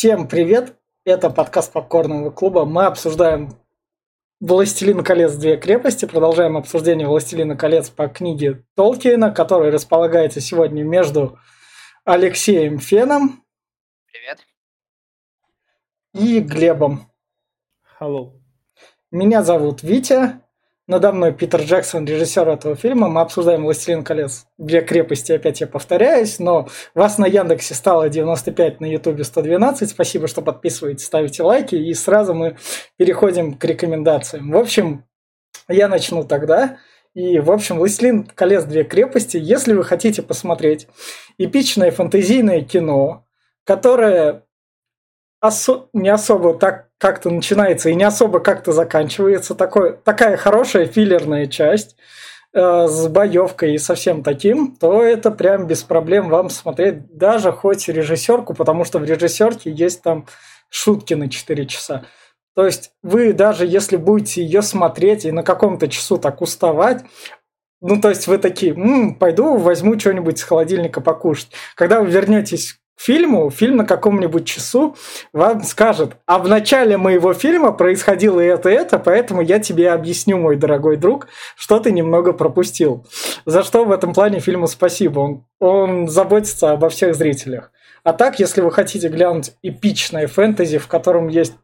Всем привет! Это подкаст Попкорного клуба. Мы обсуждаем «Властелин колец. Две крепости». Продолжаем обсуждение «Властелина колец» по книге Толкиена, которая располагается сегодня между Алексеем Феном Привет. и Глебом. Hello. Меня зовут Витя. Надо мной Питер Джексон, режиссер этого фильма. Мы обсуждаем «Властелин колец». Две крепости, опять я повторяюсь, но вас на Яндексе стало 95, на Ютубе 112. Спасибо, что подписываетесь, ставите лайки, и сразу мы переходим к рекомендациям. В общем, я начну тогда. И, в общем, «Властелин колец. Две крепости». Если вы хотите посмотреть эпичное фэнтезийное кино, которое осо- не особо так как-то начинается и не особо как-то заканчивается. Такой, такая хорошая филлерная часть э, с боевкой и со всем таким, то это прям без проблем вам смотреть даже хоть режиссерку, потому что в режиссерке есть там шутки на 4 часа. То есть вы даже если будете ее смотреть и на каком-то часу так уставать, ну, то есть вы такие, М, пойду возьму что-нибудь с холодильника покушать. Когда вы вернетесь фильму, фильм на каком-нибудь часу вам скажет, а в начале моего фильма происходило это это, поэтому я тебе объясню, мой дорогой друг, что ты немного пропустил. За что в этом плане фильму спасибо. Он, он заботится обо всех зрителях. А так, если вы хотите глянуть эпичное фэнтези, в котором есть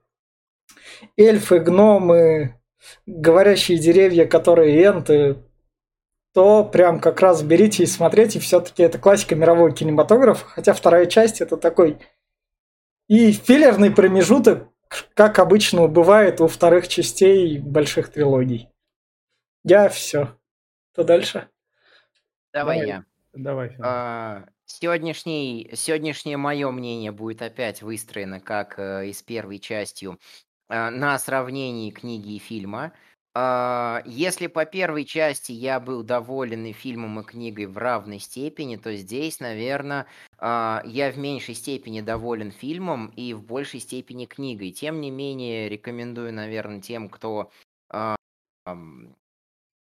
эльфы, гномы, говорящие деревья, которые энты, то прям как раз берите и смотрите. Все-таки это классика мирового кинематографа, хотя вторая часть это такой и филлерный промежуток, как обычно бывает у вторых частей больших трилогий. Я все. Что дальше? Давай, Давай. я. Давай. А, сегодняшний, сегодняшнее мое мнение будет опять выстроено, как э, и с первой частью, а, на сравнении книги и фильма. Если по первой части я был доволен и фильмом, и книгой в равной степени, то здесь, наверное, я в меньшей степени доволен фильмом и в большей степени книгой. Тем не менее, рекомендую, наверное, тем, кто а,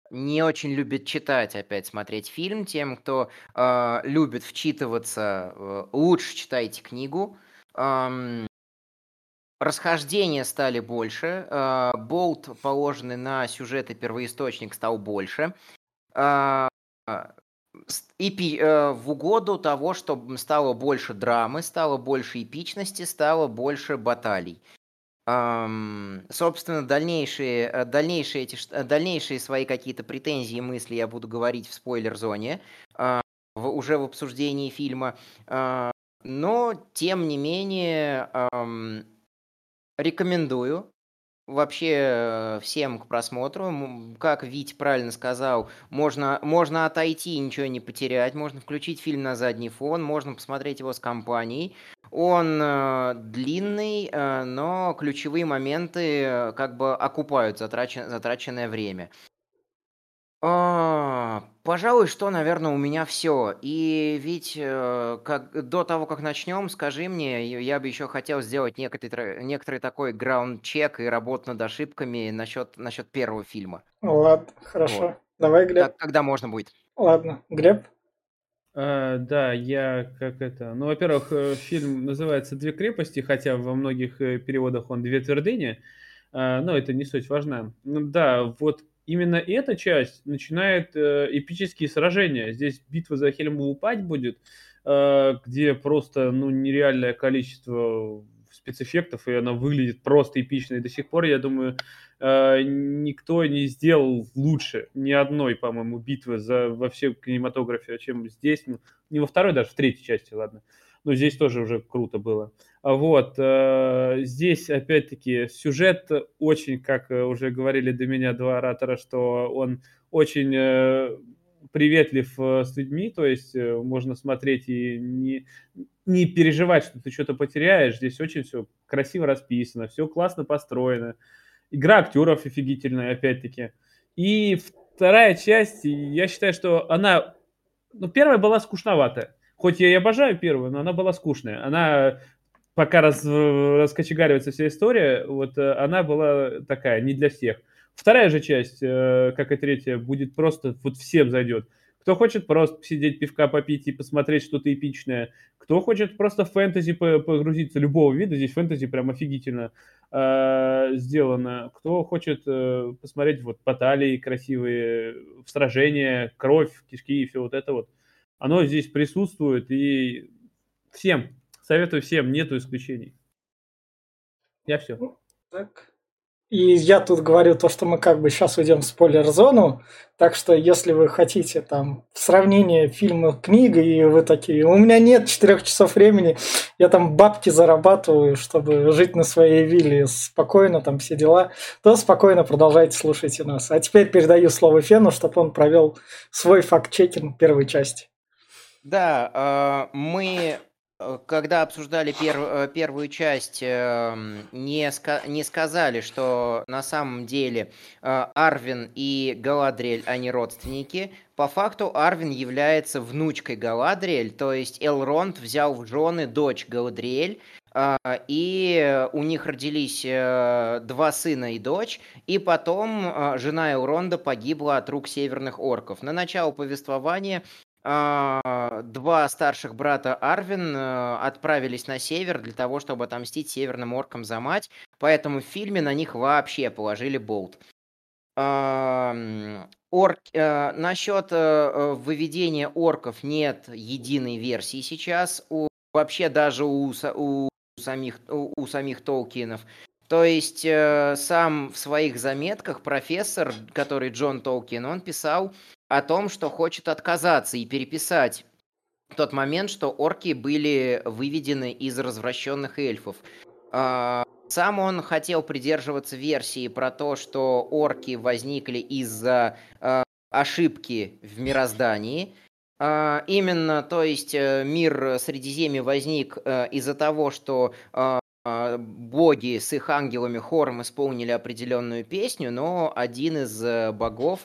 не очень любит читать, опять смотреть фильм. Тем, кто а, любит вчитываться, э, лучше читайте книгу. Расхождения стали больше. а, болт, положенный на сюжет и первоисточник, стал больше. Эпи- э, в угоду того, чтобы стало больше драмы, стало больше эпичности, стало больше баталий. Ам, собственно, дальнейшие, э, дальнейшие, эти, э, дальнейшие свои какие-то претензии и мысли я буду говорить в спойлер-зоне, а, в- уже в обсуждении фильма. А, но, тем не менее, ам, рекомендую вообще э, всем к просмотру. Как Вить правильно сказал, можно, можно отойти и ничего не потерять, можно включить фильм на задний фон, можно посмотреть его с компанией. Он э, длинный, э, но ключевые моменты э, как бы окупают затрачен- затраченное время. А, пожалуй, что, наверное, у меня все. И ведь э, как, до того, как начнем, скажи мне, я я бы еще хотел сделать некоторый, некоторый такой граунд-чек и работу над ошибками насчет, насчет первого фильма. Ладно, хорошо. Вот. Давай, Глеб. Как- когда можно будет? Ладно, Глеб. А, да, я как это... Ну, во-первых, э, фильм называется «Две крепости», хотя во многих э, переводах он «Две твердыни». А, но это не суть важна. Ну, да, вот именно эта часть начинает э, эпические сражения. Здесь битва за Хельмову пать будет, э, где просто ну, нереальное количество спецэффектов, и она выглядит просто эпично. И до сих пор, я думаю, э, никто не сделал лучше ни одной, по-моему, битвы за, во всем кинематографе, чем здесь. Ну, не во второй, даже в третьей части, ладно. Но здесь тоже уже круто было. А Вот, э, здесь, опять-таки, сюжет очень, как э, уже говорили до меня два оратора, что он очень э, приветлив с людьми, то есть можно смотреть и не, не переживать, что ты что-то потеряешь. Здесь очень все красиво расписано, все классно построено. Игра актеров офигительная, опять-таки. И вторая часть, я считаю, что она... Ну, первая была скучноватая. Хоть я и обожаю первую, но она была скучная. Она пока раз, раскочегаривается вся история, вот э, она была такая, не для всех. Вторая же часть, э, как и третья, будет просто вот всем зайдет. Кто хочет просто посидеть, пивка попить и посмотреть что-то эпичное. Кто хочет просто в фэнтези погрузиться любого вида. Здесь фэнтези прям офигительно э, сделано. Кто хочет э, посмотреть вот баталии красивые, сражения, кровь, кишки и все вот это вот. Оно здесь присутствует и всем, советую всем, нету исключений. Я все. Так. И я тут говорю то, что мы как бы сейчас уйдем в спойлер-зону, так что если вы хотите там сравнение фильма книга, и вы такие, у меня нет четырех часов времени, я там бабки зарабатываю, чтобы жить на своей вилле спокойно, там все дела, то спокойно продолжайте слушайте нас. А теперь передаю слово Фену, чтобы он провел свой факт-чекинг первой части. Да, э, мы Э, когда обсуждали пер, э, первую часть, эм, не, не сказали, что на самом деле э, Арвин и Галадриэль, они родственники. По факту Арвин является внучкой Галадриэль, то есть Элронд взял в жены дочь Галадриэль, и у них родились два сына и дочь, и потом жена Элронда погибла от рук северных орков. На начало повествования а, два старших брата Арвин э, отправились на север для того, чтобы отомстить северным оркам за мать, поэтому в фильме на них вообще положили болт. Орк... Э, насчет э, выведения орков нет единой версии сейчас, у... вообще даже у, у самих, у самих Толкинов. То есть сам в своих заметках профессор, который Джон Толкин, он писал, о том, что хочет отказаться и переписать тот момент, что орки были выведены из развращенных эльфов. А, сам он хотел придерживаться версии про то, что орки возникли из-за а, ошибки в мироздании. А, именно, то есть э, мир Средиземья возник э, из-за того, что боги с их ангелами хором исполнили определенную песню, но один из э, богов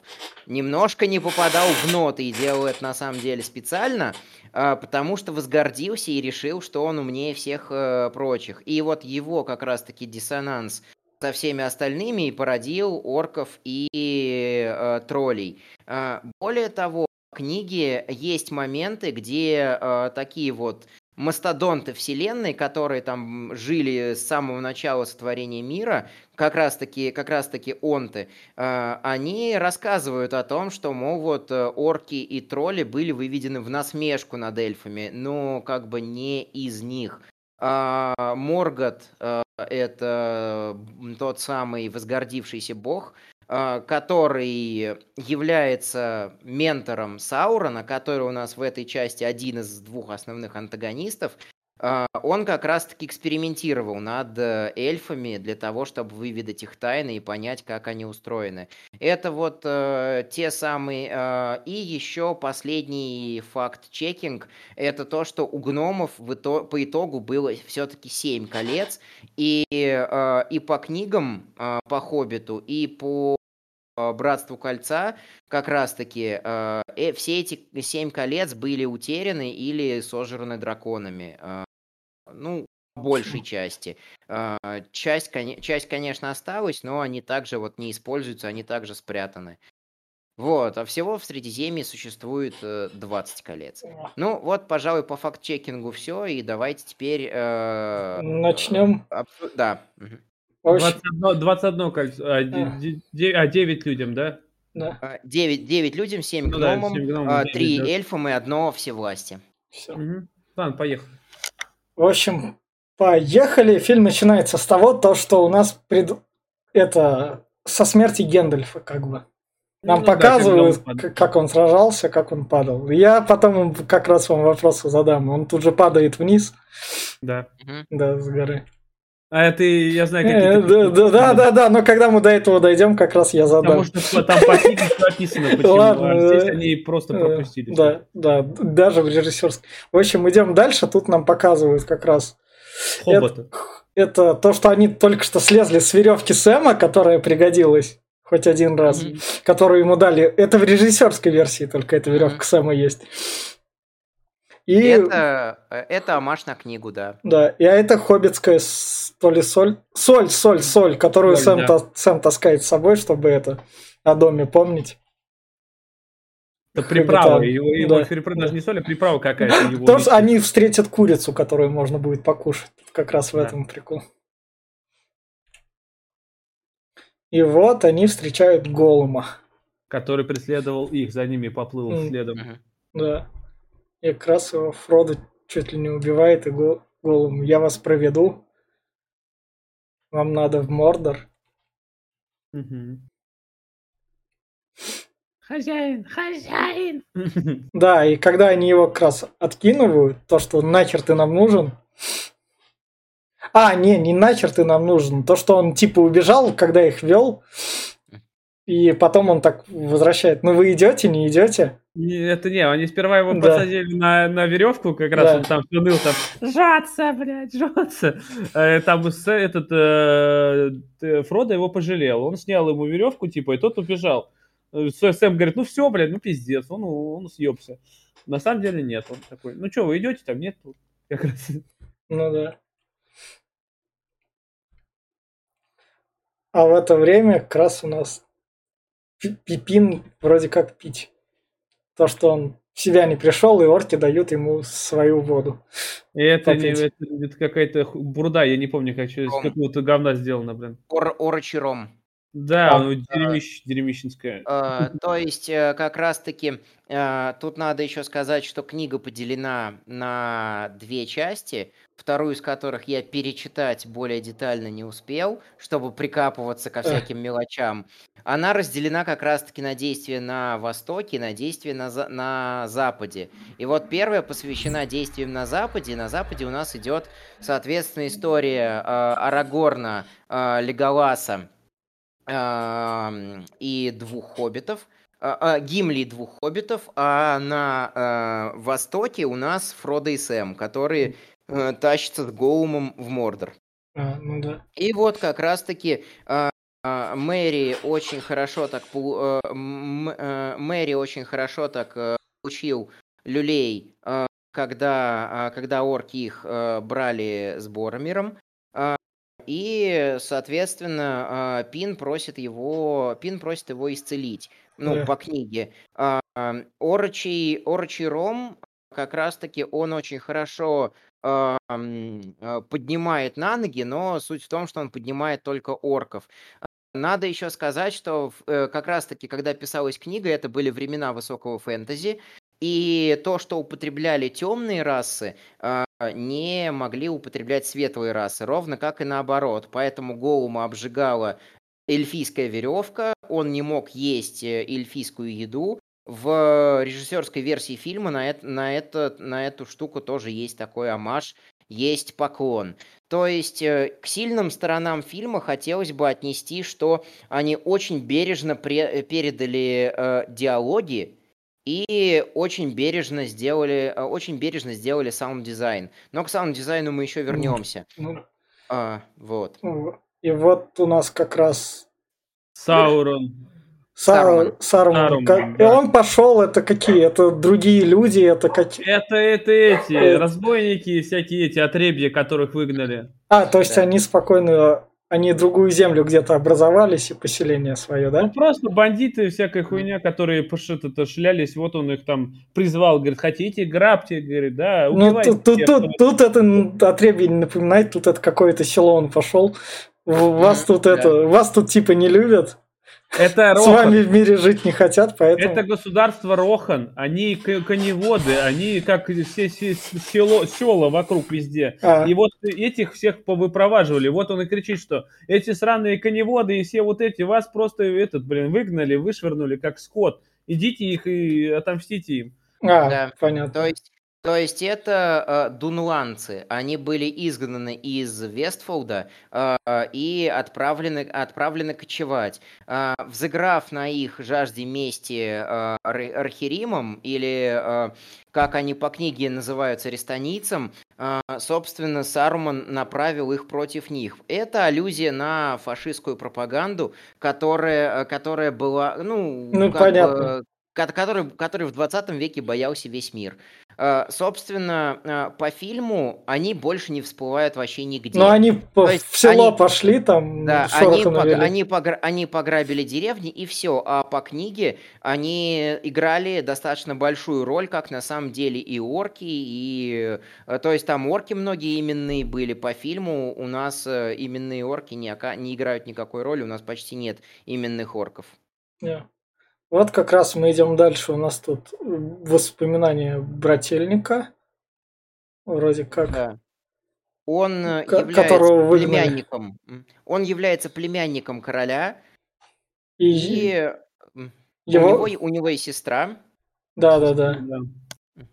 немножко не попадал в ноты и делал это на самом деле специально, а, потому что возгордился и решил, что он умнее всех э, прочих. И вот его как раз-таки диссонанс со всеми остальными и породил орков и э, троллей. А, более того, в книге есть моменты, где э, такие вот мастодонты вселенной, которые там жили с самого начала сотворения мира, как раз-таки, как раз-таки онты, э, они рассказывают о том, что, мол, вот э, орки и тролли были выведены в насмешку над эльфами, но как бы не из них. А Моргот э, это тот самый возгордившийся бог, который является ментором Саурона, который у нас в этой части один из двух основных антагонистов, а, он как раз-таки экспериментировал над э, эльфами для того, чтобы выведать их тайны и понять, как они устроены. Это вот э, те самые... Э, и еще последний факт-чекинг, это то, что у гномов в итог, по итогу было все-таки семь колец, и, э, и по книгам, э, по Хоббиту, и по Братству Кольца как раз-таки э, э, все эти семь колец были утеряны или сожраны драконами. Э, ну, большей части. Э, часть, часть, конечно, осталась, но они также вот не используются, они также спрятаны. Вот, а всего в Средиземье существует э, 20 колец. Ну, вот, пожалуй, по факт-чекингу все, и давайте теперь... Э, Начнем. Э, да. 21, 21 кольцо, а, а 9 людям, да? Да. 9, 9 людям, 7 ну, гномам, да, 7 гномам 3 да. эльфам и одно всевластие. Все. Угу. Ладно, поехали. В общем, поехали. Фильм начинается с того, то, что у нас пред... это со смерти Гендальфа, как бы. Нам ну, показывают, да, как, как он сражался, как он падал. Я потом как раз вам вопросы задам. Он тут же падает вниз. Да. Да, с горы. А это я знаю, какие э, да, да, да, да, да, но когда мы до этого дойдем, как раз я задам. Потому что там по написано, почему, Ладно, а здесь они просто э, пропустили. Да, да, даже в режиссерской. В общем, идем дальше, тут нам показывают как раз... Хобота. Это, это то, что они только что слезли с веревки Сэма, которая пригодилась хоть один раз, mm-hmm. которую ему дали. Это в режиссерской версии только эта веревка mm-hmm. Сэма есть. И... Это, э, это амаш на книгу, да. Да, и а это хоббитская то ли соль, соль, соль, соль, которую соль, Сэм, да. та, Сэм таскает с собой, чтобы это о доме помнить. Это приправа, Хоббита, его, его да. приправа, даже не соль, а приправа какая-то. его Потому что лечит. они встретят курицу, которую можно будет покушать. Как раз в Да. этом прикол. И вот они встречают Голума. Который преследовал их, за ними поплыл следом. Да. И как раз его Фродо чуть ли не убивает, и Го- Голум, я вас проведу. Вам надо в Мордор. Хозяин, хозяин! Да, и когда они его как раз откидывают, то, что нахер ты нам нужен. А, не, не нахер ты нам нужен. То, что он типа убежал, когда их вел. И потом он так возвращает. Ну вы идете, не идете? Не, Это не, они сперва его Да. посадили на, на веревку, как раз Да. он там ныл, там, жаться, блядь, жаться. Э, Там этот э, Фродо его пожалел, он снял ему веревку, типа, и тот убежал. Э, Сэм говорит, ну все, блядь, ну пиздец, он, он съебся. На самом деле нет, он такой, ну что, вы идете там? Нет. Как раз. Ну да. А в это время как раз у нас Пипин вроде как пить. То, что он в себя не пришел, и орки дают ему свою воду. И это, не, это, это какая-то бурда, я не помню, как из Ром. какого-то говна сделано, блин. Ор- Орочий ром. Да, А, ну, дерьмищ- дерьмищенская. Э, То есть, э, как раз-таки, э, тут надо еще сказать, что книга поделена на две части, вторую из которых я перечитать более детально не успел, чтобы прикапываться ко всяким мелочам. Она разделена как раз-таки на действия на Востоке, на действия на, за- на Западе. И вот первая посвящена действиям на Западе. На Западе у нас идет, соответственно, история э, Арагорна, э, Леголаса, и двух хоббитов, а, а, Гимли и двух хоббитов, а на а, востоке у нас Фродо и Сэм, которые э, тащатся с Гоумом в Мордор. А, ну да. И вот как раз-таки а, а, Мэри очень хорошо так Мэри очень хорошо так получил люлей, когда, а, когда орки их брали с Боромиром. А, И, соответственно, а, Пин просит его, Пин просит его исцелить. Ну, Да. по книге. А, ам, Орочий, Орочий Ром, как раз-таки, он очень хорошо ам, а, поднимает на ноги, но суть в том, что он поднимает только орков. Надо еще сказать, что э, как раз-таки, когда писалась книга, это были времена высокого фэнтези, и то, что употребляли темные расы, а, не могли употреблять светлые расы, ровно как и наоборот. Поэтому Голума обжигала эльфийская веревка, он не мог есть э, эльфийскую еду. В режиссерской версии фильма на, это, на, это, на эту штуку тоже есть такой амаш, есть поклон. То есть э, к сильным сторонам фильма хотелось бы отнести, что они очень бережно э, передали э, диалоги и очень бережно сделали, э, очень бережно сделали саунд-дизайн. Но к саунд-дизайну мы еще вернемся. Ну, А, вот. в- и вот у нас как раз Саурон. Саруман. Саруман. Саруман, Как- И да. он пошел, это какие? Это другие люди, это какие? Это, это эти, разбойники, всякие эти отребья, которых выгнали. А, то есть Да. они спокойно, они другую землю где-то образовались и поселение свое, Ну, да? просто бандиты, всякая хуйня, которые то шлялись, вот он их там призвал, говорит, хотите, грабьте, говорит, да, Ну, тут, тут, тут, тут это отребье не напоминает, тут это какое-то село он пошел. Вас тут это, вас тут типа не любят, Это с Рохан, вами в мире жить не хотят, поэтому... это государство Рохан, они коневоды, они как все, все село, села вокруг везде. А, И вот этих всех повыпроваживали. Вот он и кричит, что эти сраные коневоды и все вот эти вас просто этот, блин, выгнали, вышвырнули как скот. Идите их и отомстите им. а, Да. понятно. То есть, то есть это э, дунланцы. Они были изгнаны из Вестфолда э, и отправлены, отправлены кочевать. Э, взыграв на их жажде мести э, Ар- Архиримом, или, э, как они по книге называются, Рестанийцам, э, собственно, Саруман направил их против них. Это аллюзия на фашистскую пропаганду, которая, которая была, ну, Ну, понятно. бы, который, который в 20 веке боялся весь мир. Э, собственно, э, по фильму они больше не всплывают вообще нигде. Но они в село они, пошли там, да, они, пог, они, погра, они пограбили деревни и все. А по книге они играли достаточно большую роль, как на самом деле и орки, и э, то есть там орки многие именные были по фильму. У нас именные орки не, не играют никакой роли, у нас почти нет именных орков. Yeah. Вот как раз мы идем дальше. У нас тут воспоминания брательника. Вроде как. Да. Он э, К- является племянником. Он является племянником короля. И, и его... у, него, у него есть сестра. Да, да, да.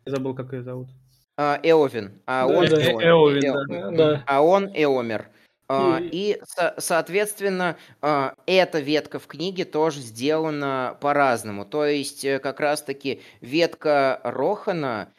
Я забыл, как ее зовут. А, Эовин. А, да, он, да. Эовин, да. а он Эомер. А, и, соответственно, а, эта ветка в книге тоже сделана по-разному. То есть, э, как раз-таки ветка Рохана,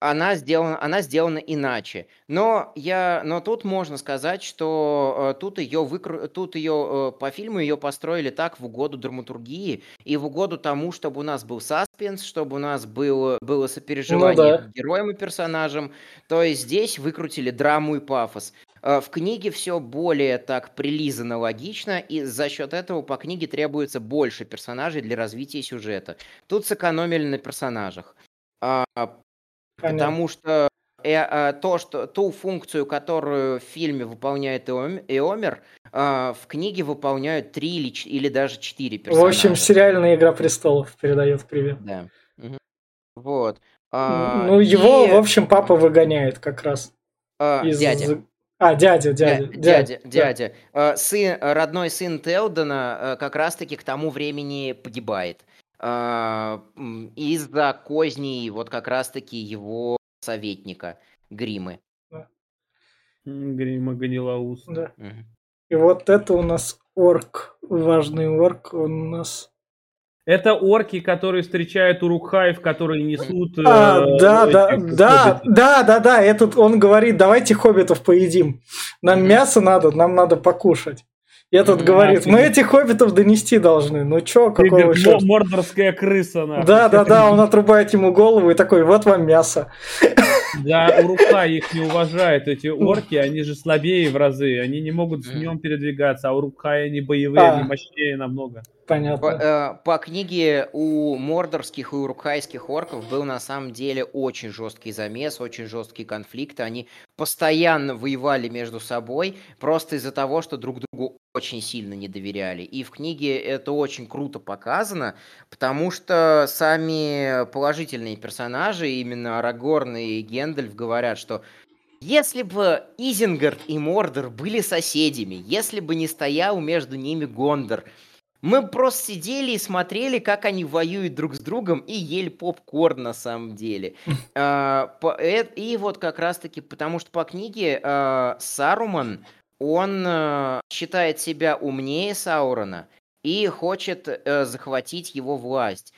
она сделана, она сделана иначе. Но, я, но тут можно сказать, что э, тут ее, выкру, тут ее э, по фильму ее построили так в угоду драматургии и в угоду тому, чтобы у нас был саспенс, чтобы у нас было, было сопереживание ну, да. героям и персонажам. То есть здесь выкрутили драму и пафос. Э, в книге все более так прилизано логично, и за счет этого по книге требуется больше персонажей для развития сюжета. Тут сэкономили на персонажах. А, Понятно. Потому что э, э, то, что ту функцию, которую в фильме выполняет Эомер, э, в книге выполняют три или, или даже четыре персонажа. В общем, сериальная «Игра престолов» передает привет. Да. Угу. Вот. А, ну, его, и... в общем, папа выгоняет как раз. А, из... Дядя. А, дядя, дядя. Дядя, дядя. дядя. Да. Сын, родной сын Телдона как раз-таки к тому времени погибает. А, из-за козней вот как раз-таки его советника Гримы. Да. Грима Ганилаус. Да. Угу. И вот это у нас орк, важный орк, он у нас... Это орки, которые встречают урукхаев, которые несут... А, э, да, да, да, да, да, да, этот он говорит, давайте хоббитов поедим. Нам мясо надо, нам надо покушать. И этот говорит, мы этих хоббитов донести должны. Ну чё, какого черта? Мордорская крыса, нахуй. Да, да, да, он отрубает ему голову и такой, вот вам мясо. Да, Урука их не уважает. Эти орки, они же слабее в разы. Они не могут с днем передвигаться, а Урукхай они боевые, а. они мощнее намного. Понятно. По, э, по книге у мордорских и урукхайских орков был на самом деле очень жесткий замес, очень жесткие конфликты. Они постоянно воевали между собой просто из-за того, что друг другу очень сильно не доверяли. И в книге это очень круто показано, потому что сами положительные персонажи, именно Арагорн и Гендальф, говорят, что если бы Изенгард и Мордор были соседями, если бы не стоял между ними Гондор, мы просто сидели и смотрели, как они воюют друг с другом и ели попкорн на самом деле. А, э, и вот как раз-таки, потому что по книге а, Саруман, он а, считает себя умнее Саурона и хочет э, захватить его власть.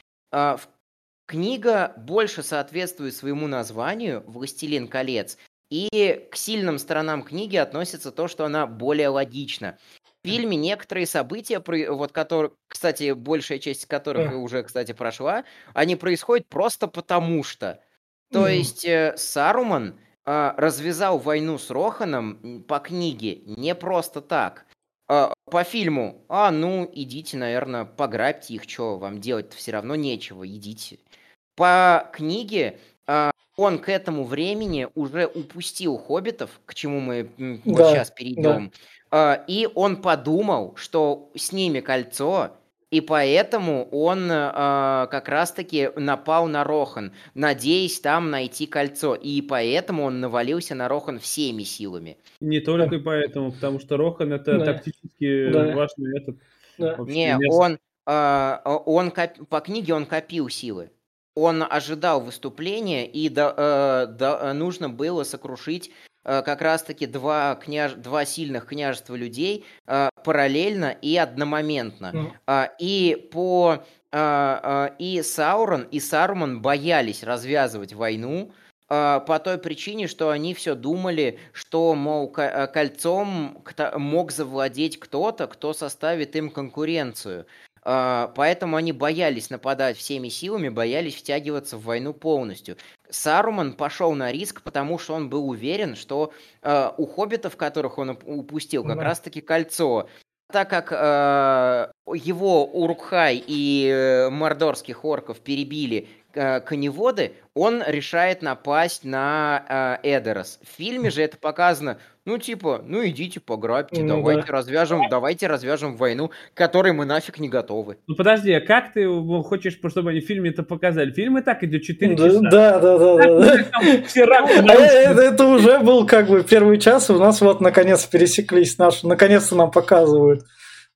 Книга больше соответствует своему названию «Властелин колец», и к сильным сторонам книги относится то, что она более логична фильме некоторые события, вот которые, кстати, большая часть которых уже, кстати, прошла, они происходят просто потому что. То есть э, Саруман э, развязал войну с Роханом по книге не просто так. Э, по фильму, а ну идите, наверное, пограбьте их, что вам делать-то все равно нечего, идите. По книге э, он к этому времени уже упустил хоббитов, к чему мы вот да, сейчас перейдем. Да. А, и он подумал, что с ними кольцо, и поэтому он э, как раз-таки напал на Рохан, надеясь там найти кольцо. И поэтому он навалился на Рохан всеми силами. Не только да. поэтому, потому что Рохан это да. тактически да. важный этот. Да. Не, место. он, э, он коп... по книге он копил силы. Он ожидал выступления, и до, э, до, нужно было сокрушить как раз-таки два, княж... два сильных княжества людей э, параллельно и одномоментно. Mm. И по и Саурон, и Саруман боялись развязывать войну, по той причине, что они все думали, что, мол, кольцом мог завладеть кто-то, кто составит им конкуренцию. А, поэтому они боялись нападать всеми силами, боялись втягиваться в войну полностью. Саруман пошел на риск, потому что он был уверен, что э, у хоббитов, которых он упустил, как да. раз-таки кольцо. Так как э, его Урукхай и э, мордорских орков перебили коневоды, он решает напасть на э, Эдерос. В фильме же это показано, ну типа, ну идите пограбьте, ну, давайте да. развяжем, давайте развяжем войну, которой мы нафиг не готовы. Ну подожди, а как ты хочешь, чтобы они в фильме это показали? Фильм и так идет 4 да, часа. Да, да, да, да. А это уже был как бы первый час, у нас вот наконец пересеклись наши, наконец-то нам показывают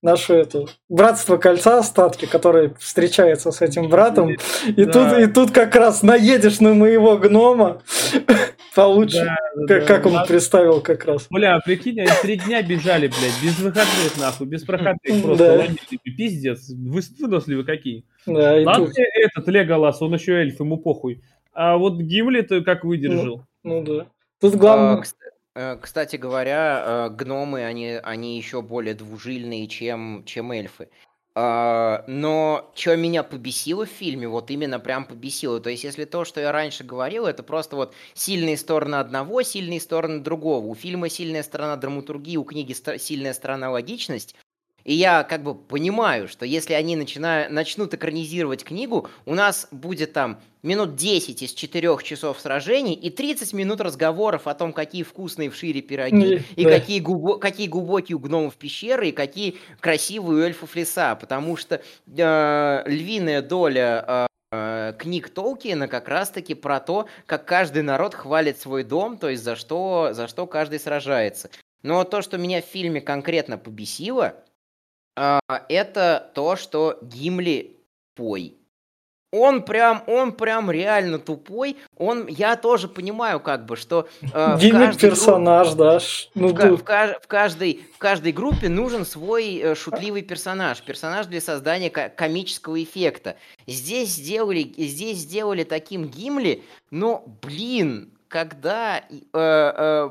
нашу эту братство кольца остатки, которые встречаются с этим братом. И, да. тут, и тут как раз наедешь на моего гнома получше, да, да, как, как он да. представил как раз. Бля, прикинь, они три дня бежали, блядь, без выходных, нахуй, без проходных, просто да. пиздец, вы выносливы какие. Да, Ладно, тут... этот Леголас, он еще эльф, ему похуй. А вот Гимли-то как выдержал? Ну, ну да. Тут главное... А, Э, кстати говоря, э, гномы, они, они еще более двужильные, чем, чем эльфы. А, но что меня побесило в фильме, вот именно прям побесило. То есть, если то, что я раньше говорил, это просто вот сильные стороны одного, сильные стороны другого. У фильма сильная сторона драматургии, у книги сильная сторона логичность. И я как бы понимаю, что если они начинают, начнут экранизировать книгу, у нас будет там минут 10 из 4 часов сражений и 30 минут разговоров о том, какие вкусные в шире пироги, и какие, глубо, какие глубокие у гномов пещеры, и какие красивые у эльфов леса. Потому что э, львиная доля э, книг Толкиена как раз-таки про то, как каждый народ хвалит свой дом, то есть за что, за что каждый сражается. Но то, что меня в фильме конкретно побесило, а, это то, что Гимли пой. Он прям, он прям реально тупой. Он, я тоже понимаю, как бы, что э, Гимли персонаж, группе, да. Ну, в, в, в, каждой, в каждой группе нужен свой э, шутливый персонаж, персонаж для создания комического эффекта. Здесь сделали, здесь сделали таким Гимли, но, блин, когда э, э,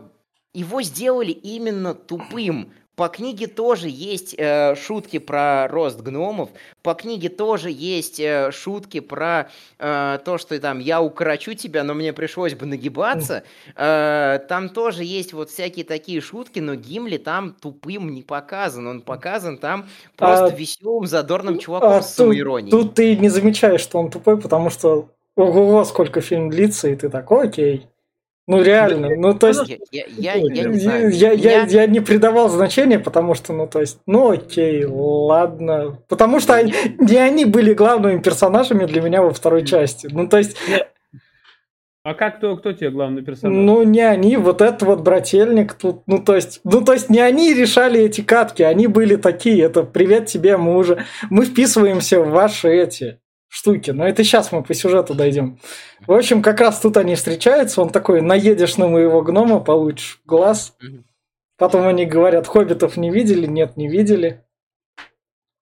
его сделали именно тупым. По книге тоже есть э, шутки про рост гномов. По книге тоже есть э, шутки про э, то, что там я укорочу тебя, но мне пришлось бы нагибаться. Э, там тоже есть вот всякие такие шутки, но Гимли там тупым не показан. Он показан там просто а, веселым, задорным чуваком а с самоиронией. Тут, тут ты не замечаешь, что он тупой, потому что ого, сколько фильм длится, и ты такой, окей. Ну реально, ну то есть я, я, я, не знаю. Я, я, я не придавал значения, потому что, ну то есть, ну окей, ладно. Потому что они, не они были главными персонажами для меня во второй части. Ну то есть... А как кто, кто тебе главный персонаж? Ну не они, вот этот вот брательник тут, ну то есть, ну то есть не они решали эти катки, они были такие, это привет тебе, мы уже, мы вписываемся в ваши эти штуки. Но это сейчас мы по сюжету дойдем. В общем, как раз тут они встречаются. Он такой, наедешь на моего гнома, получишь глаз. Потом они говорят, хоббитов не видели? Нет, не видели.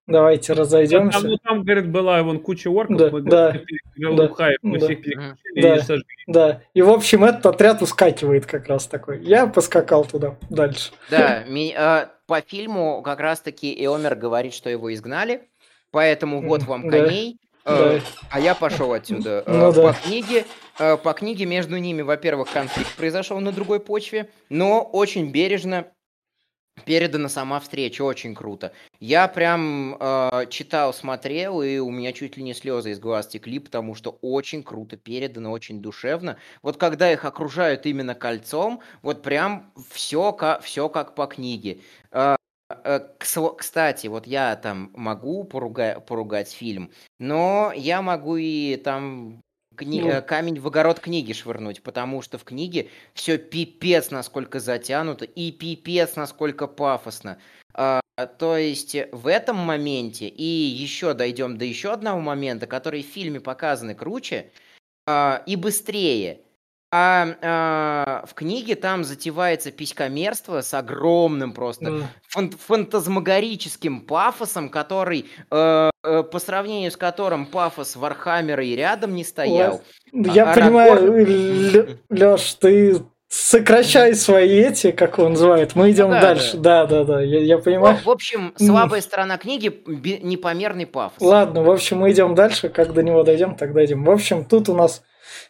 Давайте разойдемся. Там, ну, там говорит, была вон куча орков, да, мы да, да, мы да, всех да, и сожгли. Да, и в общем этот отряд ускакивает как раз такой. Я поскакал туда дальше. Да, ми, э, по фильму как раз таки Эомер говорит, что его изгнали, поэтому вот вам коней, Э, а я пошел отсюда. Э, ну, по книге, э, по книге между ними, во-первых, конфликт произошел на другой почве, но очень бережно передана сама встреча, очень круто. Я прям э, читал, смотрел, и у меня чуть ли не слезы из глаз текли, потому что очень круто передано, очень душевно. Вот когда их окружают именно кольцом, вот прям все как, все как по книге. Э, кстати, вот я там могу поруга- поругать фильм, но я могу и там кни- ну. Э, камень в огород книги швырнуть, потому что в книге все пипец насколько затянуто и пипец насколько пафосно. А, то есть в этом моменте, и еще дойдем до еще одного момента, который в фильме показаны круче а, и быстрее. А, а в книге там затевается писькомерство с огромным просто мм. фан- фантазмагорическим пафосом, который э, э, по сравнению с которым пафос Вархаммера и рядом не стоял. Я а, понимаю, Леш, ты сокращай свои эти, как он называет, мы идем да, дальше. Да, да, да, я, я понимаю. В общем, слабая сторона книги непомерный пафос. Ладно, в общем, мы идем дальше, как до него дойдем, тогда идем. В общем, тут у нас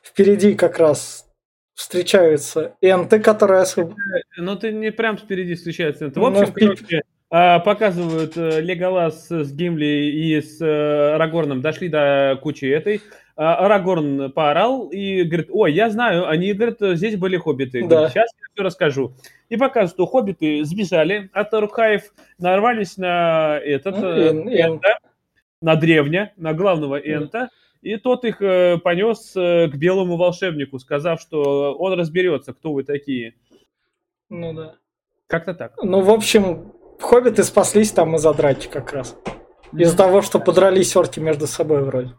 впереди как раз встречаются энты, которые... освоб- Ну, ты не прям впереди встречается. Это, в Ну, общем, пип- короче, а, показывают э, Леголас с Гимли и с э, Арагорном дошли до кучи этой. А Арагорн поорал и говорит, ой, я знаю, они, говорят, здесь были хоббиты. Да. Сейчас я все расскажу. И показывают, что хоббиты сбежали от Арухаев, нарвались на этот, Ну, э, эн- эн- энта, на древня, на главного энта, и тот их э, понес э, к белому волшебнику, сказав, что он разберется, кто вы такие. Ну да. Как-то так. Ну, в общем, хоббиты спаслись там из-за драки как раз. Из-за того, что подрались орки между собой вроде.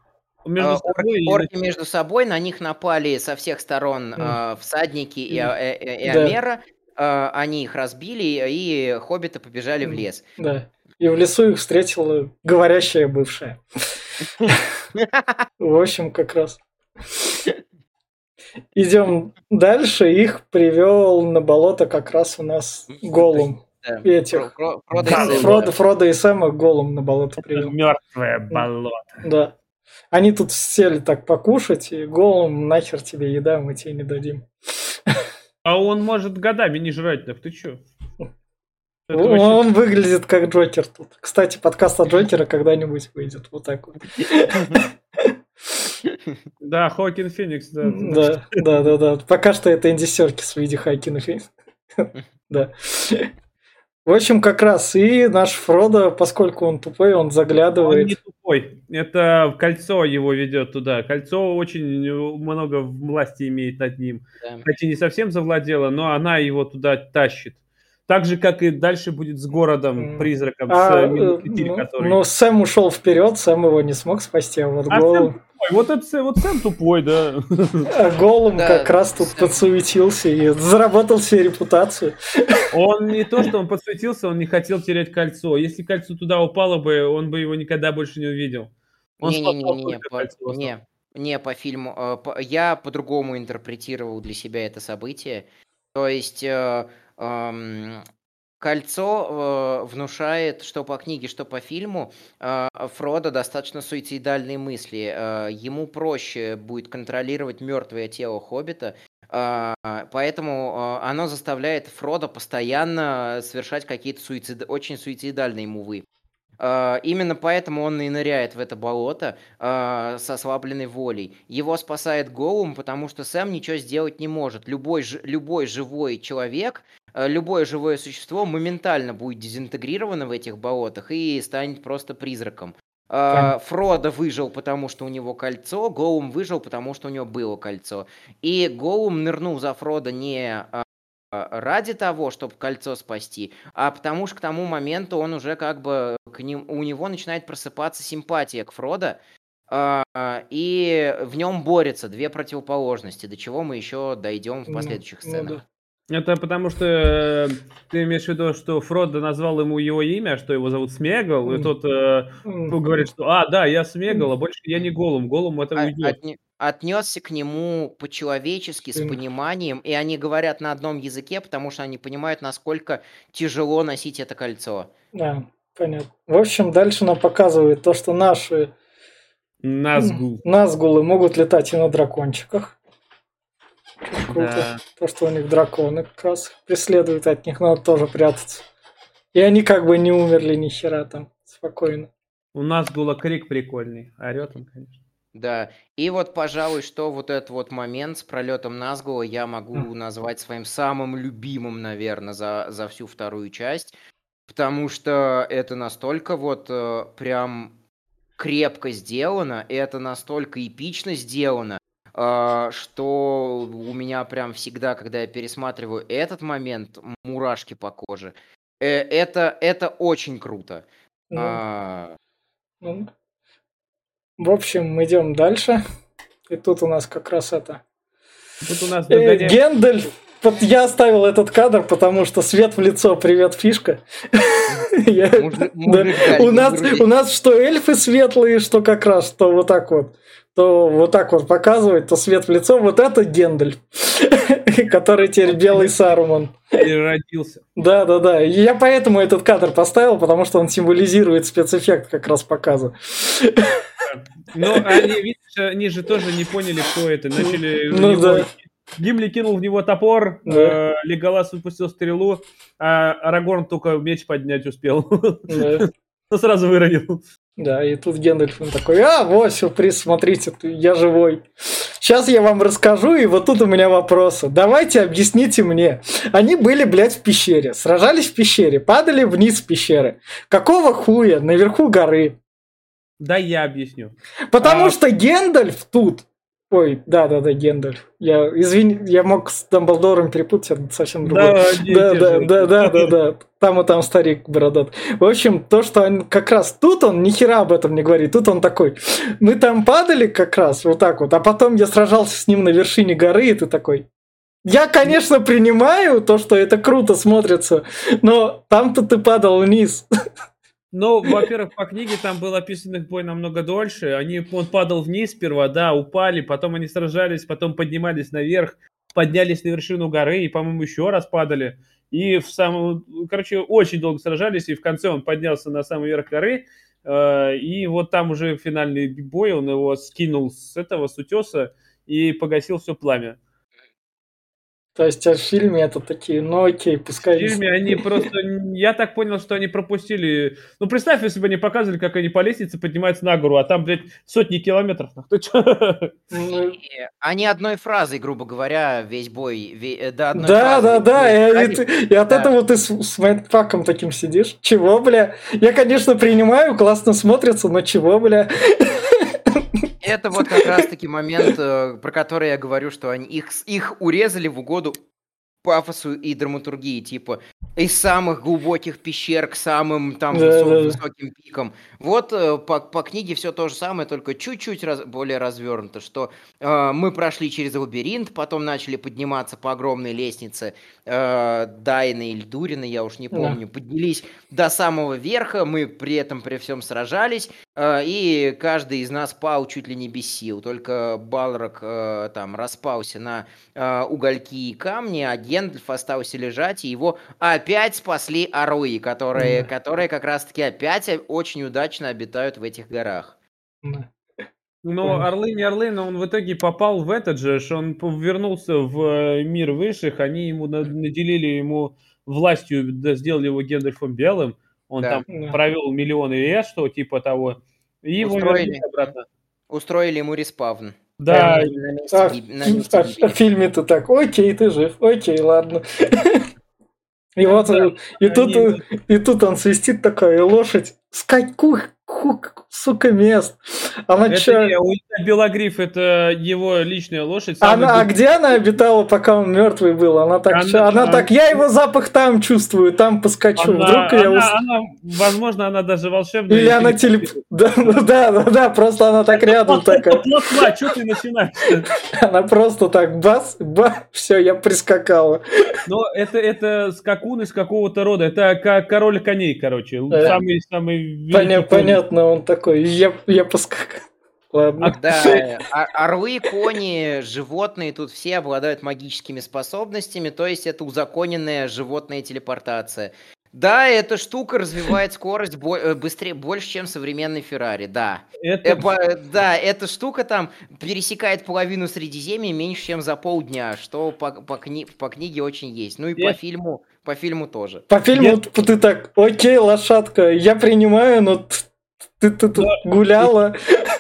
Между А, собой орки, или- орки между собой, на них напали со всех сторон а, всадники и, Мгм. а- э- э- и Да. Амера. А, Они их разбили, и хоббиты побежали в Мгм. лес. Да. И в лесу их встретила говорящая бывшая. В общем, как раз. Идем дальше. Их привел на болото как раз у нас Голум. Да. Этих. Фродо, Фродо и Сэма Голум на болото привел. Мертвое болото. Да. Они тут сели так покушать, и Голум, нахер тебе еда, мы тебе не дадим. А он может годами не жрать, так ты чё? Он, он выглядит как Джокер тут. Кстати, подкаст от Джокера когда-нибудь выйдет. Вот так вот. Да, Хокин Феникс, да. Да, да, да, да. Пока что это Энди Серкис в виде Хайкина Фи- Да. В общем, как раз и наш Фродо, поскольку он тупой, он Он заглядывает. не тупой. Это кольцо его ведет туда. Кольцо очень много власти имеет над ним. Да. Хотя не совсем завладела, но она его туда тащит. Так же, как и дальше будет с городом, призраком, А, с э, Минутитель, ну, который... ну, Сэм ушел вперед, Сэм его не смог спасти, а вот А Голум, Сэм тупой. Вот, это, вот Сэм тупой, да. а Голум Да, как раз тут Сэм. подсуетился и заработал себе репутацию. Он не то, что он подсветился, он не хотел терять кольцо. Если кольцо туда упало бы, он бы его никогда больше не увидел. Он спасал Не-не-не-не, только по, не, не по фильму. э, по- я по-другому интерпретировал для себя это событие. То есть э, кольцо э, внушает, что по книге, что по фильму, э, Фродо достаточно суицидальные мысли. Э, ему проще будет контролировать мертвое тело Хоббита, э, поэтому оно заставляет Фродо постоянно совершать какие-то суицид... очень суицидальные мувы. Э, Именно поэтому он и ныряет в это болото э, с ослабленной волей. Его спасает Голум, потому что Сэм ничего сделать не может. Любой, любой живой человек, э, любое живое существо моментально будет дезинтегрировано в этих болотах и станет просто призраком. Э. Фродо выжил, потому что у него кольцо, Голум выжил, потому что у него было кольцо. И Голум нырнул за Фродо не э, ради того, чтобы кольцо спасти, а потому что к тому моменту он уже как бы к ним, у него начинает просыпаться симпатия к Фродо, а, и в нем борются две противоположности, до чего мы еще дойдем в Ну, последующих ну сценах. да. Это потому что э, ты имеешь в виду, что Фродо назвал ему его имя, что его зовут Смегал, и тот э, говорит, что «А, да, я Смегал, а больше я не Голум, Голум это А- уйдет». отне- отнесся к нему по-человечески, с пониманием, и они говорят на одном языке, потому что они понимают, насколько тяжело носить это кольцо. Да, понятно. В общем, дальше нам показывают то, что наши Назгул. Назгулы могут летать и на дракончиках. Круто. Да. То, что у них драконы как раз преследуют от них, надо тоже прятаться. И они как бы не умерли ни хера там, спокойно. У Назгула крик прикольный, орет он, конечно. Да, и вот, пожалуй, что вот этот вот момент с пролетом Назгула я могу назвать своим самым любимым, наверное, за, за всю вторую часть, потому что это настолько вот э, прям крепко сделано, и это настолько эпично сделано, э, что у меня прям всегда, когда я пересматриваю этот момент, мурашки по коже. Э, это, это очень круто. Ну, А, ну. В общем, идем дальше. И тут у нас как раз это... Тут у нас Э. Гендальф Вот я оставил этот кадр, потому что свет в лицо, привет, фишка. У нас, вроде. у нас что эльфы светлые, что как раз, что вот так вот. то вот так вот показывает, то свет в лицо, вот это Гендальф, который теперь белый Саруман. Переродился. Да, да, да. Я поэтому этот кадр поставил, потому что он символизирует спецэффект как раз показа. Но они, видишь, они же тоже не поняли, кто это. Начали ну, да. Гимли кинул в него топор, да. э, Леголас выпустил стрелу, а Арагорн только меч поднять успел. Да. Ну, сразу выронил. Да, и тут Гендальф он такой, а, вот, сюрприз, смотрите, я живой. Сейчас я вам расскажу, и вот тут у меня вопросы. Давайте объясните мне. Они были, блядь, в пещере, сражались в пещере, падали вниз в пещеры. Какого хуя наверху горы? Да, я объясню. Потому а... что Гендальф тут Ой, да, да, да, Гендальф. Я, извини, я мог с Дамблдором перепутать, это совсем другое. Да, да, да, да, да, да, да. Там и там старик бородат. В общем, то, что он как раз тут он ни хера об этом не говорит. Тут он такой, мы там падали как раз вот так вот, а потом я сражался с ним на вершине горы, и ты такой, я, конечно, принимаю то, что это круто смотрится, но там-то ты падал вниз. Ну, во-первых, по книге там был описан их бой намного дольше. Они, он падал вниз сперва, да, упали, потом они сражались, потом поднимались наверх, поднялись на вершину горы и, по-моему, еще раз падали. И в самом, короче, очень долго сражались, и в конце он поднялся на самый верх горы, э, и вот там уже финальный бой, он его скинул с этого, с утеса, и погасил все пламя. То есть а в фильме это такие, ну окей, пускай... В фильме они просто... Я так понял, что они пропустили... Ну, представь, если бы они показывали, как они по лестнице поднимаются на гору, а там, блядь, сотни километров. Ну, они одной фразой, грубо говоря, весь бой... Э, да, да, да, да, и от этого ты с майндфаком таким сидишь. Чего, бля? Я, конечно, принимаю, классно смотрится, но чего, бля? Это вот как раз-таки момент, э, про который я говорю, что они их, их урезали в угоду пафосу и драматургии, типа из самых глубоких пещер к самым там да, высоким, да. высоким пикам. Вот э, по, по книге все то же самое, только чуть-чуть раз, более развернуто, что э, мы прошли через лабиринт, потом начали подниматься по огромной лестнице э, Дайны или Дурина, я уж не помню, да. поднялись до самого верха, мы при этом при всем сражались, э, и каждый из нас пал чуть ли не без сил, только Балрак э, там распался на э, угольки и камни, а Гендальф остался лежать, и его опять спасли орлы, которые, mm. которые как раз-таки опять очень удачно обитают в этих горах. Но орлы не орлы, но он в итоге попал в этот же, что он вернулся в э, мир высших, они ему наделили ему властью, да, сделали его Гендальфом Белым, он да. там да. провел миллионы лет, что типа того, и его вернули обратно. Устроили ему респавн. Да, а, а, в фильме-то так, окей, ты жив, окей, ладно. И вот, и тут, и тут он свистит такая лошадь, скакух, хук, сука, мест. Она это чё... не, Белогриф это его личная лошадь. Она, а где она обитала, пока он мертвый был? Она так, она, чё... она, она так, я его запах там чувствую, там поскочу. Она, Вдруг она, я ус... она, возможно, она даже волшебная. Или она телеп... Да, да, да, да, просто она так рядом такая. Что ты начинаешь? Она просто так, бас, бас, все, я прискакала. Но это, это скакун из какого-то рода, это как король коней, короче, самый, самый Понятно, он такой, я, я поскакал. Ладно. А, да, а, орлы, кони, животные тут все обладают магическими способностями, то есть это узаконенная животная телепортация. Да, эта штука развивает скорость э, быстрее, больше, чем современный Феррари, да. Это... Э, да, эта штука там пересекает половину Средиземья меньше, чем за полдня, что по, по, кни... по книге очень есть. Ну и это... по фильму, по фильму тоже. По фильму это... ты так, окей, лошадка, я принимаю, но ты тут да. гуляла.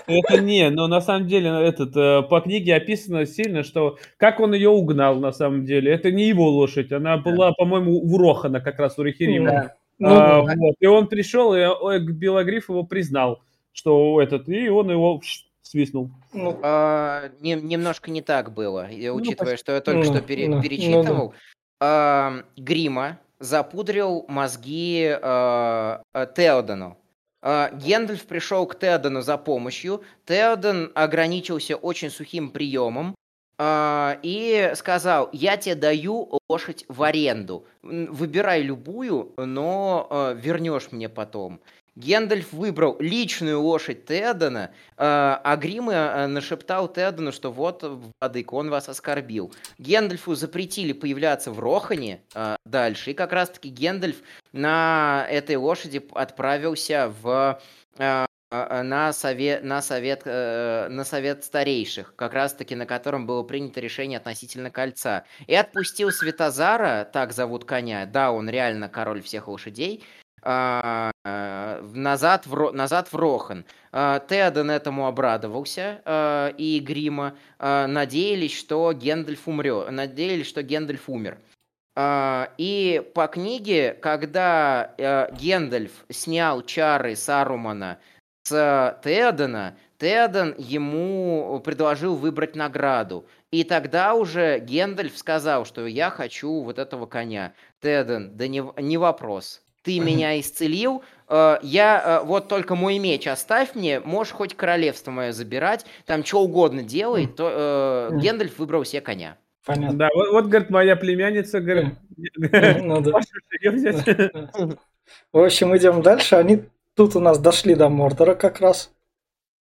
Это не, но на самом деле этот, э, по книге описано сильно, что как он ее угнал на самом деле. Это не его лошадь, она была, да. по-моему, у Рохана как раз, у Рихирима. Да. А, ну, вот. И он пришел, и Белогриф его признал, что этот, и он его свистнул. Ну, а, не, немножко не так было, ну, учитывая, что я только ну, что пере, ну, перечитывал. Ну, а, Грима запудрил мозги а, Теодану. А, Гендальф пришел к Теодену за помощью. Теоден ограничился очень сухим приемом а, и сказал, я тебе даю лошадь в аренду. Выбирай любую, но а, вернешь мне потом. Гендальф выбрал личную лошадь Теодена, а, а Грим э, нашептал Теодену, что вот, владыка, он вас оскорбил. Гендальфу запретили появляться в Рохане а, дальше, и как раз-таки Гендальф на этой лошади отправился в а, на совет, на, совет, э, на совет старейших, как раз-таки на котором было принято решение относительно кольца. И отпустил Светозара, так зовут коня, да, он реально король всех лошадей, а, а, назад в, назад в Рохан. А, Теоден этому обрадовался, и Грима надеялись, что Гендальф умрет, надеялись, что Гендальф умер. И по книге, когда Гендальф снял чары Сарумана с Теодена, Теоден ему предложил выбрать награду. И тогда уже Гендальф сказал, что я хочу вот этого коня. Теоден, да не, не вопрос ты меня исцелил, э, я э, вот только мой меч оставь мне, можешь хоть королевство мое забирать, там что угодно делай, то э, Гендальф выбрал себе коня. Понятно. Да, вот, вот, говорит, моя племянница, говорит, ну. В общем, идем дальше. Они тут у нас дошли до Мордора как раз.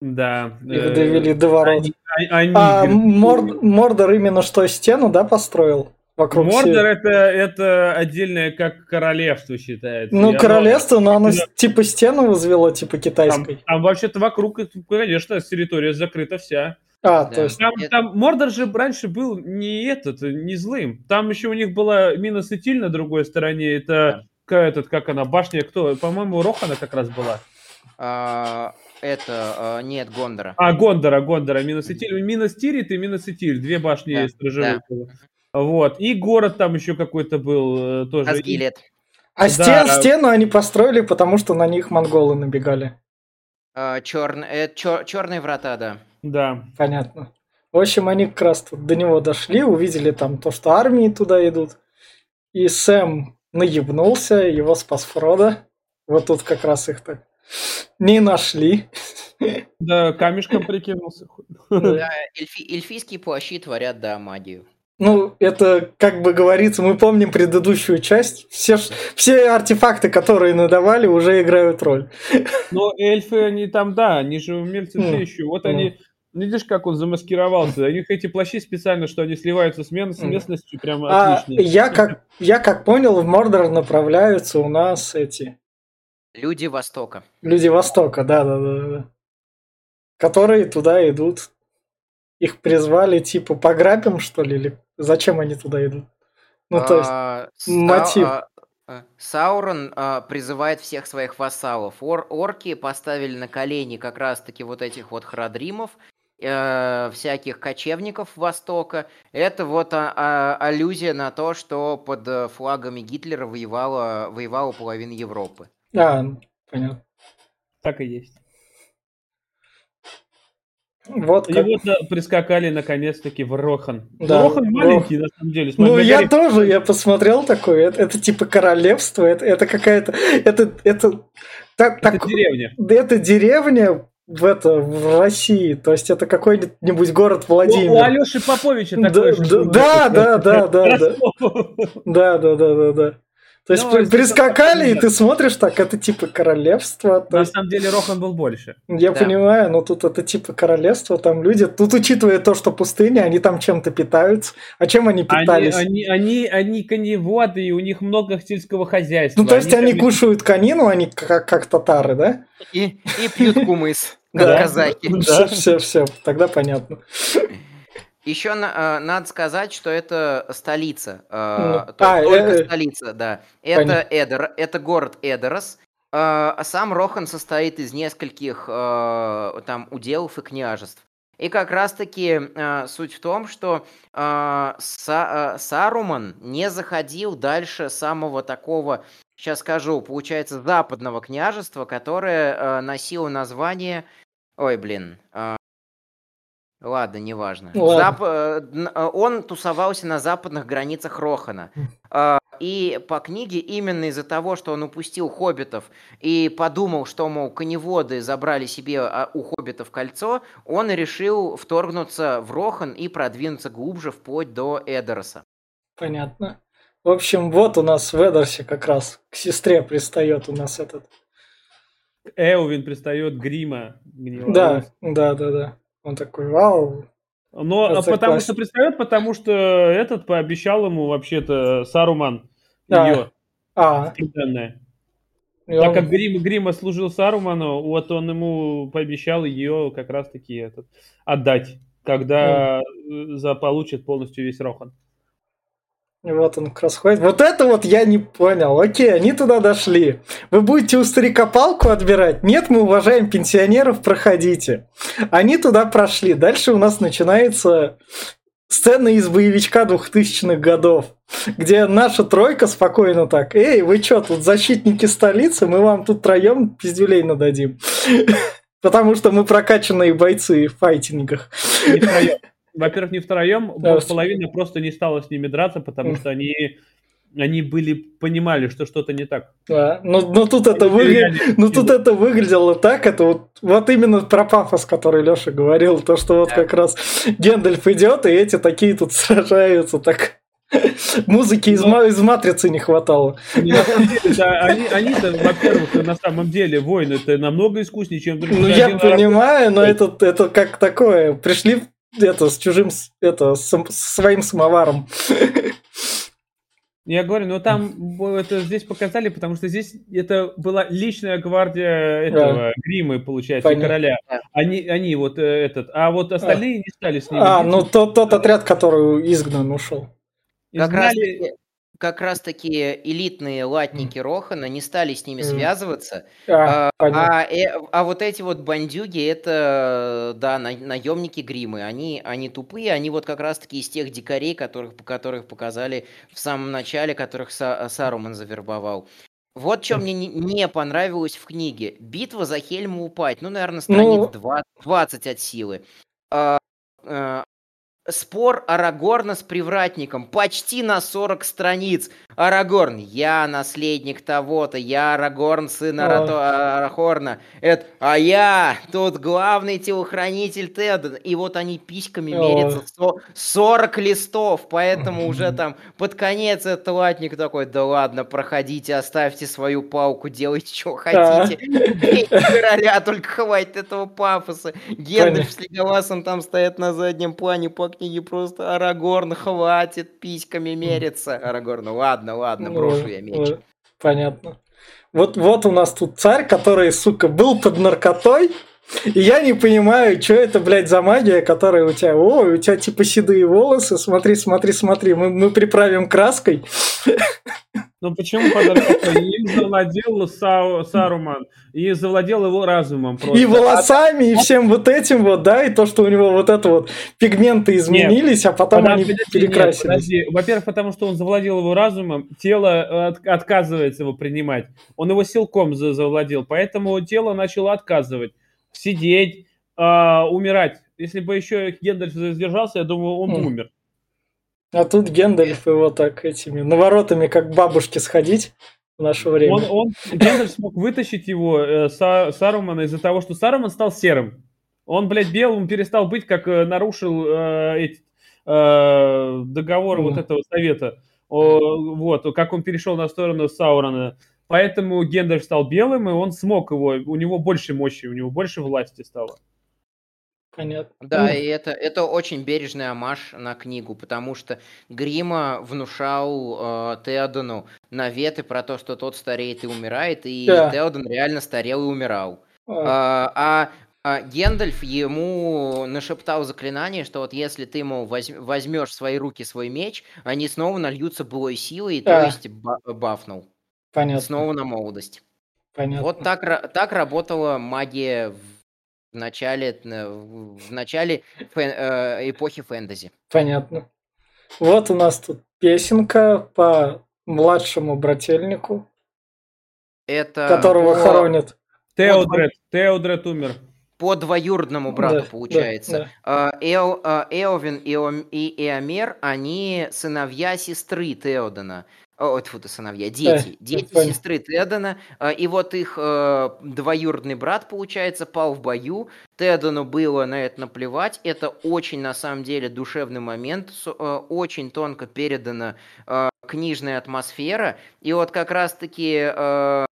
Да. Их довели до ворот. Они, а Мордор именно что, стену, да, построил? Вокруг Мордор это, это отдельное как королевство считается. Ну, Я королевство, но оно да. типа стену возвело, типа китайской. Там, там вообще-то вокруг, конечно, территория закрыта вся. А, да. то есть... Там, там Мордор же раньше был не этот, не злым. Там еще у них была Сетиль на другой стороне. Это да. этот, как она, башня, кто? По-моему, Рохана как раз была. А, это, а, нет, Гондора. А, Гондора, Гондора, Минус Сетиль. Минус Тирит и Минус Сетиль. Две башни да. стражевых. Да. Вот. И город там еще какой-то был э, тоже. Асгилет. А да. стен, стену они построили, потому что на них монголы набегали. А, черн, э, чер, черные врата, да. Да. Понятно. В общем, они как раз тут до него дошли, увидели там то, что армии туда идут. И Сэм наебнулся, его спас Фрода. Вот тут как раз их так не нашли. Да, камешком прикинулся. Да, эльфи, эльфийские плащи творят, да, магию. Ну, это, как бы говорится, мы помним предыдущую часть. Все, все артефакты, которые надавали, уже играют роль. Но эльфы, они там, да, они же умельцы mm. все еще. Вот mm. они, видишь, как он замаскировался. У них эти плащи специально, что они сливаются с, с местностью, прямо а. Я как, я как понял, в Мордор направляются у нас эти... Люди Востока. Люди Востока, да-да-да. Которые туда идут их призвали, типа, пограбим, что ли, или зачем они туда идут? Ну, то есть, а, мотив. А, а, Саурон а, призывает всех своих вассалов. Ор орки поставили на колени как раз-таки вот этих вот храдримов, э, всяких кочевников Востока. Это вот а, а, аллюзия на то, что под э, флагами Гитлера воевала, воевала половина Европы. А, понятно. Так и есть. Вот как... И вот да, прискакали наконец-таки в Рохан. Да, Рохан маленький, но... на самом деле. Ну, я Гарри... тоже, я посмотрел такое. Это, это типа королевство, это, это какая-то... Это, это, так, это так, деревня. Это деревня в, это, в России. То есть это какой-нибудь город Владимир. У, у Алеши Поповича такой. да, же. Да, да, да, да, да. Да, да, да, да, да. То есть ну, прискакали, и ты смотришь так, это типа королевство. На самом деле Рохан был больше. Я да. понимаю, но тут это типа королевство, там люди. Тут учитывая то, что пустыня, они там чем-то питаются. А чем они питались? Они, они, они, они коневоды, и у них много сельского хозяйства. Ну, то есть они, они кушают конину, они как, как татары, да? И, и пьют кумыс, как казаки. Все, все, все, тогда понятно. Еще на, э, надо сказать, что это столица. Э, ну, то, а, только э, столица, да. Это, Эдер, это город Эдерос. Э, а сам Рохан состоит из нескольких там уделов и княжеств. И как раз-таки э, суть в том, что э, Са, э, Саруман не заходил дальше самого такого, сейчас скажу, получается, западного княжества, которое э, носило название... Ой, блин. Э, Ладно, неважно. Ладно. Зап... Э, э, он тусовался на западных границах Рохана. А, и по книге именно из-за того, что он упустил хоббитов и подумал, что, мол, коневоды забрали себе а, у хоббитов кольцо, он решил вторгнуться в Рохан и продвинуться глубже вплоть до Эдероса. Понятно. В общем, вот у нас в Эдерсе как раз к сестре пристает у нас этот Эовин пристает Грима. Да, да, да, да. Он такой, вау. Но а потому что пристает, потому что этот пообещал ему вообще-то Саруман да. ее. А. Так он... как Грим, Грима служил Саруману, вот он ему пообещал ее как раз-таки этот, отдать, когда mm. заполучит полностью весь Рохан. Вот он как раз ходит. Вот это вот я не понял. Окей, они туда дошли. Вы будете у старика палку отбирать? Нет, мы уважаем пенсионеров, проходите. Они туда прошли. Дальше у нас начинается сцена из боевичка двухтысячных годов, где наша тройка спокойно так, эй, вы чё, тут защитники столицы, мы вам тут троем пиздюлей нададим. Потому что мы прокачанные бойцы в файтингах. Во-первых, не втроем, да, половина просто не стала с ними драться, потому что они они были понимали, что что-то не так. Да, но, но тут это выгля... но тут это выглядело так, это вот, вот именно про пафос, который Леша говорил, то, что вот да. как раз Гендальф идет, и эти такие тут сражаются, так Музыки из, Но... из матрицы не хватало. они, они-то, во-первых, на самом деле воины это намного искуснее, чем другие. Ну, я понимаю, но это, это как такое. Пришли это с чужим, это с, с своим самоваром. Я говорю, ну там это здесь показали, потому что здесь это была личная гвардия этого да. Гримы, получается, Понятно. короля. Они, они вот э, этот, а вот остальные а. не стали с ними. А, ну тот, тот отряд, который изгнан, ушел. Как раз как раз таки элитные латники Рохана не стали с ними связываться, а, а, а, э, а вот эти вот бандюги, это, да, на, наемники Гримы, они, они тупые, они вот как раз таки из тех дикарей, которых, которых показали в самом начале, которых Са, Саруман завербовал. Вот что мне не понравилось в книге. Битва за Хельму упать. Ну, наверное, страниц ну... 20 от силы. А, а, Спор Арагорна с привратником почти на 40 страниц. Арагорн, я наследник того-то, я Арагорн, сын Арагорна. Это, а я тут главный телохранитель Теда. И вот они письками мерятся. 40 листов, поэтому уже там под конец этот латник такой, да ладно, проходите, оставьте свою палку, делайте, что хотите. короля, только хватит этого пафоса. Гендальф с Леголасом там стоят на заднем плане по книге просто Арагорн, хватит письками мериться. Арагорн, ну ладно, ладно, брошу я меч. Понятно. Вот, вот у нас тут царь, который, сука, был под наркотой, и я не понимаю, что это, блядь, за магия, которая у тебя... О, у тебя типа седые волосы, смотри, смотри, смотри, мы, мы приправим краской. Ну почему подожди? Им завладел Са, Саруман, и завладел его разумом просто. И волосами, и всем вот этим вот, да, и то, что у него вот это вот пигменты изменились, нет, а потом подожди, они перекрасились. Нет, Во-первых, потому что он завладел его разумом, тело от, отказывается его принимать. Он его силком завладел, поэтому тело начало отказывать сидеть, э, умирать. Если бы еще Гендальф задержался, я думаю, он бы умер. А тут Гендальф его так этими наворотами, как бабушки, сходить в наше время. Он, он, Гендальф смог вытащить его, э, Са, Сарумана, из-за того, что Саруман стал серым. Он, блядь, белым перестал быть, как э, нарушил э, эти, э, договор mm. вот этого совета. О, вот, как он перешел на сторону Саурона. Поэтому Гендальф стал белым, и он смог его, у него больше мощи, у него больше власти стало. Понятно. Да, ну. и это, это очень бережный амаш на книгу, потому что Грима внушал э, Теодону наветы про то, что тот стареет и умирает, и да. Теодон реально старел и умирал. А, а, а Гендальф ему нашептал заклинание, что вот если ты, ему возьмешь в свои руки свой меч, они снова нальются былой силой, да. то есть бафнул. Понятно. Снова на молодость. Понятно. Вот так, так работала магия в начале, в начале фэн, э, эпохи фэнтези. Понятно. Вот у нас тут песенка по младшему брательнику, Это которого по... хоронят. Теодред, Теодред умер. По двоюродному брату, да, получается. Да, да. Эо, Эовин и Эомер, они сыновья сестры Теодена. О, тьфу, ты сыновья, дети, да, дети сестры Тедана, и вот их э, двоюродный брат, получается, пал в бою, Тедану было на это наплевать, это очень, на самом деле, душевный момент, э, очень тонко передана э, книжная атмосфера, и вот как раз-таки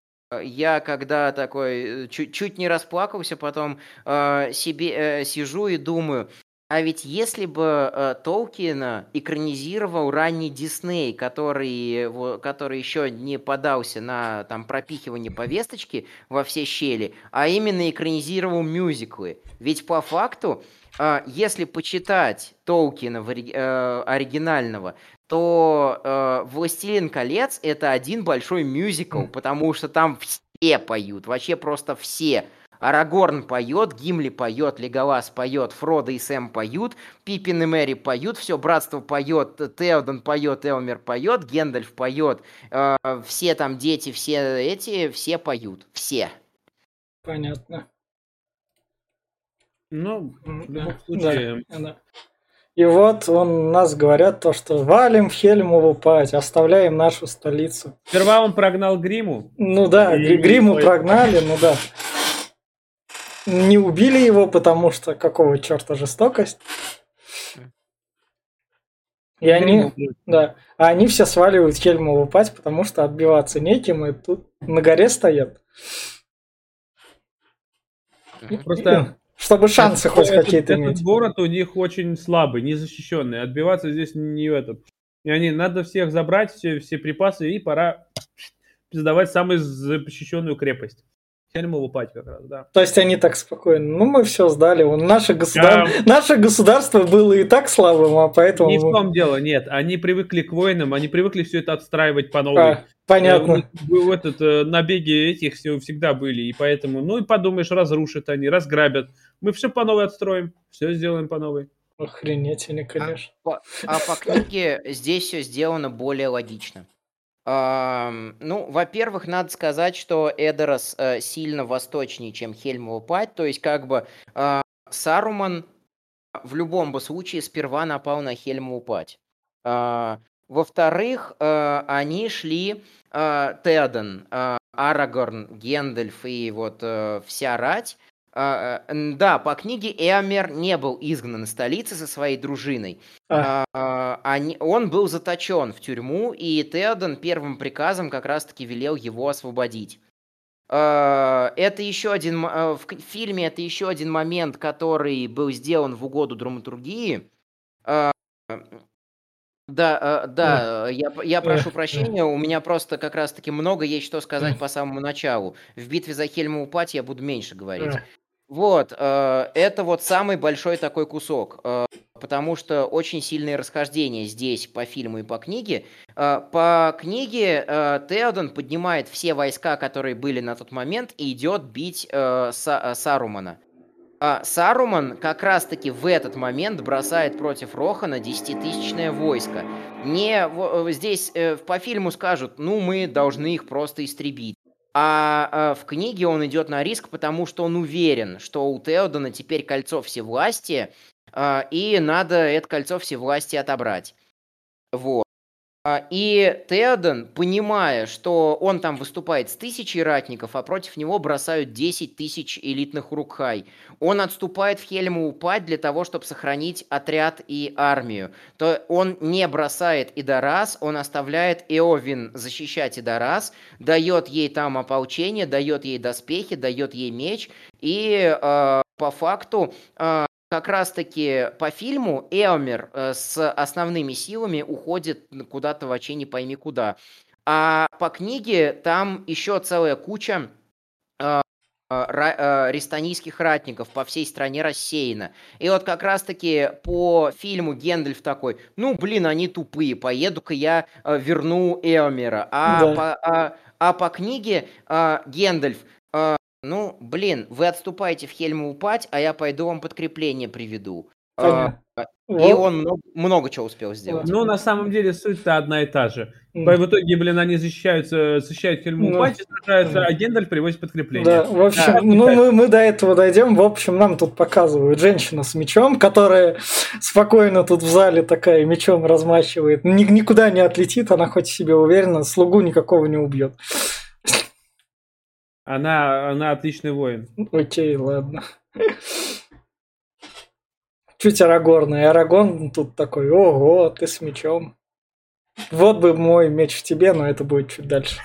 я когда такой чуть, чуть не расплакался, потом э, себе э, сижу и думаю, а ведь если бы э, Толкина экранизировал ранний Дисней, который, во, который еще не подался на там, пропихивание повесточки во все щели, а именно экранизировал мюзиклы. Ведь по факту, э, если почитать Толкина в, э, оригинального, то э, «Властелин колец» — это один большой мюзикл, потому что там все поют, вообще просто все. Арагорн поет, Гимли поет, Леголас поет, Фродо и Сэм поют, Пиппин и Мэри поют, все братство поет, Теоден поет, Элмер поет, Гендальф поет, э, все там дети, все эти, все поют, все. Понятно. Ну, в любом случае... Да, да. И вот он нас говорят то, что валим в Хельмову пать, оставляем нашу столицу. Сперва он прогнал Гриму. Ну да, и... Гриму прогнали, ну да не убили его, потому что какого черта жестокость. И они, да, а они все сваливают Хельмову пасть, потому что отбиваться неким, и тут на горе стоят. Просто чтобы шансы хоть какие-то иметь. Этот город у них очень слабый, незащищенный. Отбиваться здесь не этот. И они надо всех забрать, все, все припасы, и пора сдавать самую защищенную крепость. Хельмову пать как раз, да. То есть они так спокойно, ну мы все сдали, наше, государ... а... наше государство было и так слабым, а поэтому... Не в том дело, нет, они привыкли к войнам, они привыкли все это отстраивать по новой. А, понятно. В этот, э, набеги этих все всегда были, и поэтому, ну и подумаешь, разрушат они, разграбят. Мы все по новой отстроим, все сделаем по новой. Охренеть они, конечно. А по, а по книге здесь все сделано более логично. Ну, во-первых, надо сказать, что Эдерос э, сильно восточнее, чем Хельмова Пать. То есть, как бы э, Саруман в любом бы случае сперва напал на Хельмову Пать. Э, во-вторых, э, они шли э, Теоден, э, Арагорн, Гендальф и вот э, вся рать а, да, по книге Эомер не был изгнан из столицы со своей дружиной. А. А, он был заточен в тюрьму, и Теоден первым приказом как раз-таки велел его освободить. Это еще один в фильме это еще один момент, который был сделан в угоду драматургии. Да, да, я, я прошу прощения, у меня просто как раз-таки много есть что сказать по самому началу. В битве за Хельму Пать я буду меньше говорить. Вот, э, это вот самый большой такой кусок, э, потому что очень сильные расхождения здесь по фильму и по книге. Э, по книге э, Теоден поднимает все войска, которые были на тот момент, и идет бить э, Са э, Сарумана. А Саруман как раз-таки в этот момент бросает против Рохана десятитысячное войско. Не в, здесь э, по фильму скажут, ну мы должны их просто истребить. А, а в книге он идет на риск, потому что он уверен, что у Теодона теперь кольцо всевластия, а, и надо это кольцо всевластия отобрать. Вот. А, и Теоден, понимая, что он там выступает с тысячей ратников, а против него бросают 10 тысяч элитных урукхай, он отступает в Хельму упать для того, чтобы сохранить отряд и армию. То он не бросает Идарас, он оставляет Эовин защищать Идарас, дает ей там ополчение, дает ей доспехи, дает ей меч, и э, по факту э, как раз-таки по фильму Эомер э, с основными силами уходит куда-то вообще не пойми куда. А по книге там еще целая куча э, э, рестанийских ратников по всей стране рассеяна. И вот как раз-таки по фильму Гендальф такой, ну, блин, они тупые, поеду-ка я верну Эомера. А, да. по, а, а по книге Гендальф, ну, блин, вы отступаете в Хельму упать, а я пойду вам подкрепление приведу. А, и он много, много чего успел сделать. Ну, на самом деле, суть-то одна и та же. Mm. В итоге, блин, они защищаются, защищают Хельму ну, Пати, сражаются, mm. а Гендаль привозит подкрепление. Да, в общем, да, ну, мы, мы до этого дойдем. В общем, нам тут показывают женщину с мечом, которая спокойно тут в зале такая мечом размахивает. Ни, никуда не отлетит, она хоть себе уверена, слугу никакого не убьет. Она, она отличный воин. Окей, ладно. Чуть Арагорный. Арагон тут такой, ого, ты с мечом. Вот бы мой меч в тебе, но это будет чуть дальше.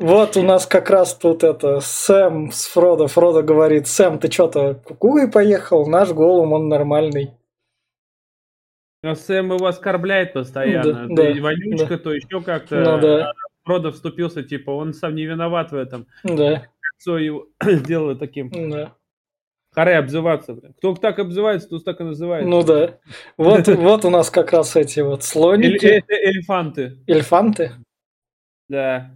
Вот у нас как раз тут это Сэм с Фродо. Фродо говорит, Сэм, ты что-то кукугой поехал? Наш голум, он нормальный. Но Сэм его оскорбляет постоянно. Да, то да, вонючка, да. то еще как-то. Ну да. А Фродо вступился, типа, он сам не виноват в этом. Да, Все его сделало таким. да. Харе обзываться, блин. Кто так обзывается, тот так и называется. Ну да. Вот, вот у нас как раз эти вот Эль- слоники, это элефанты. эльфанты. Да.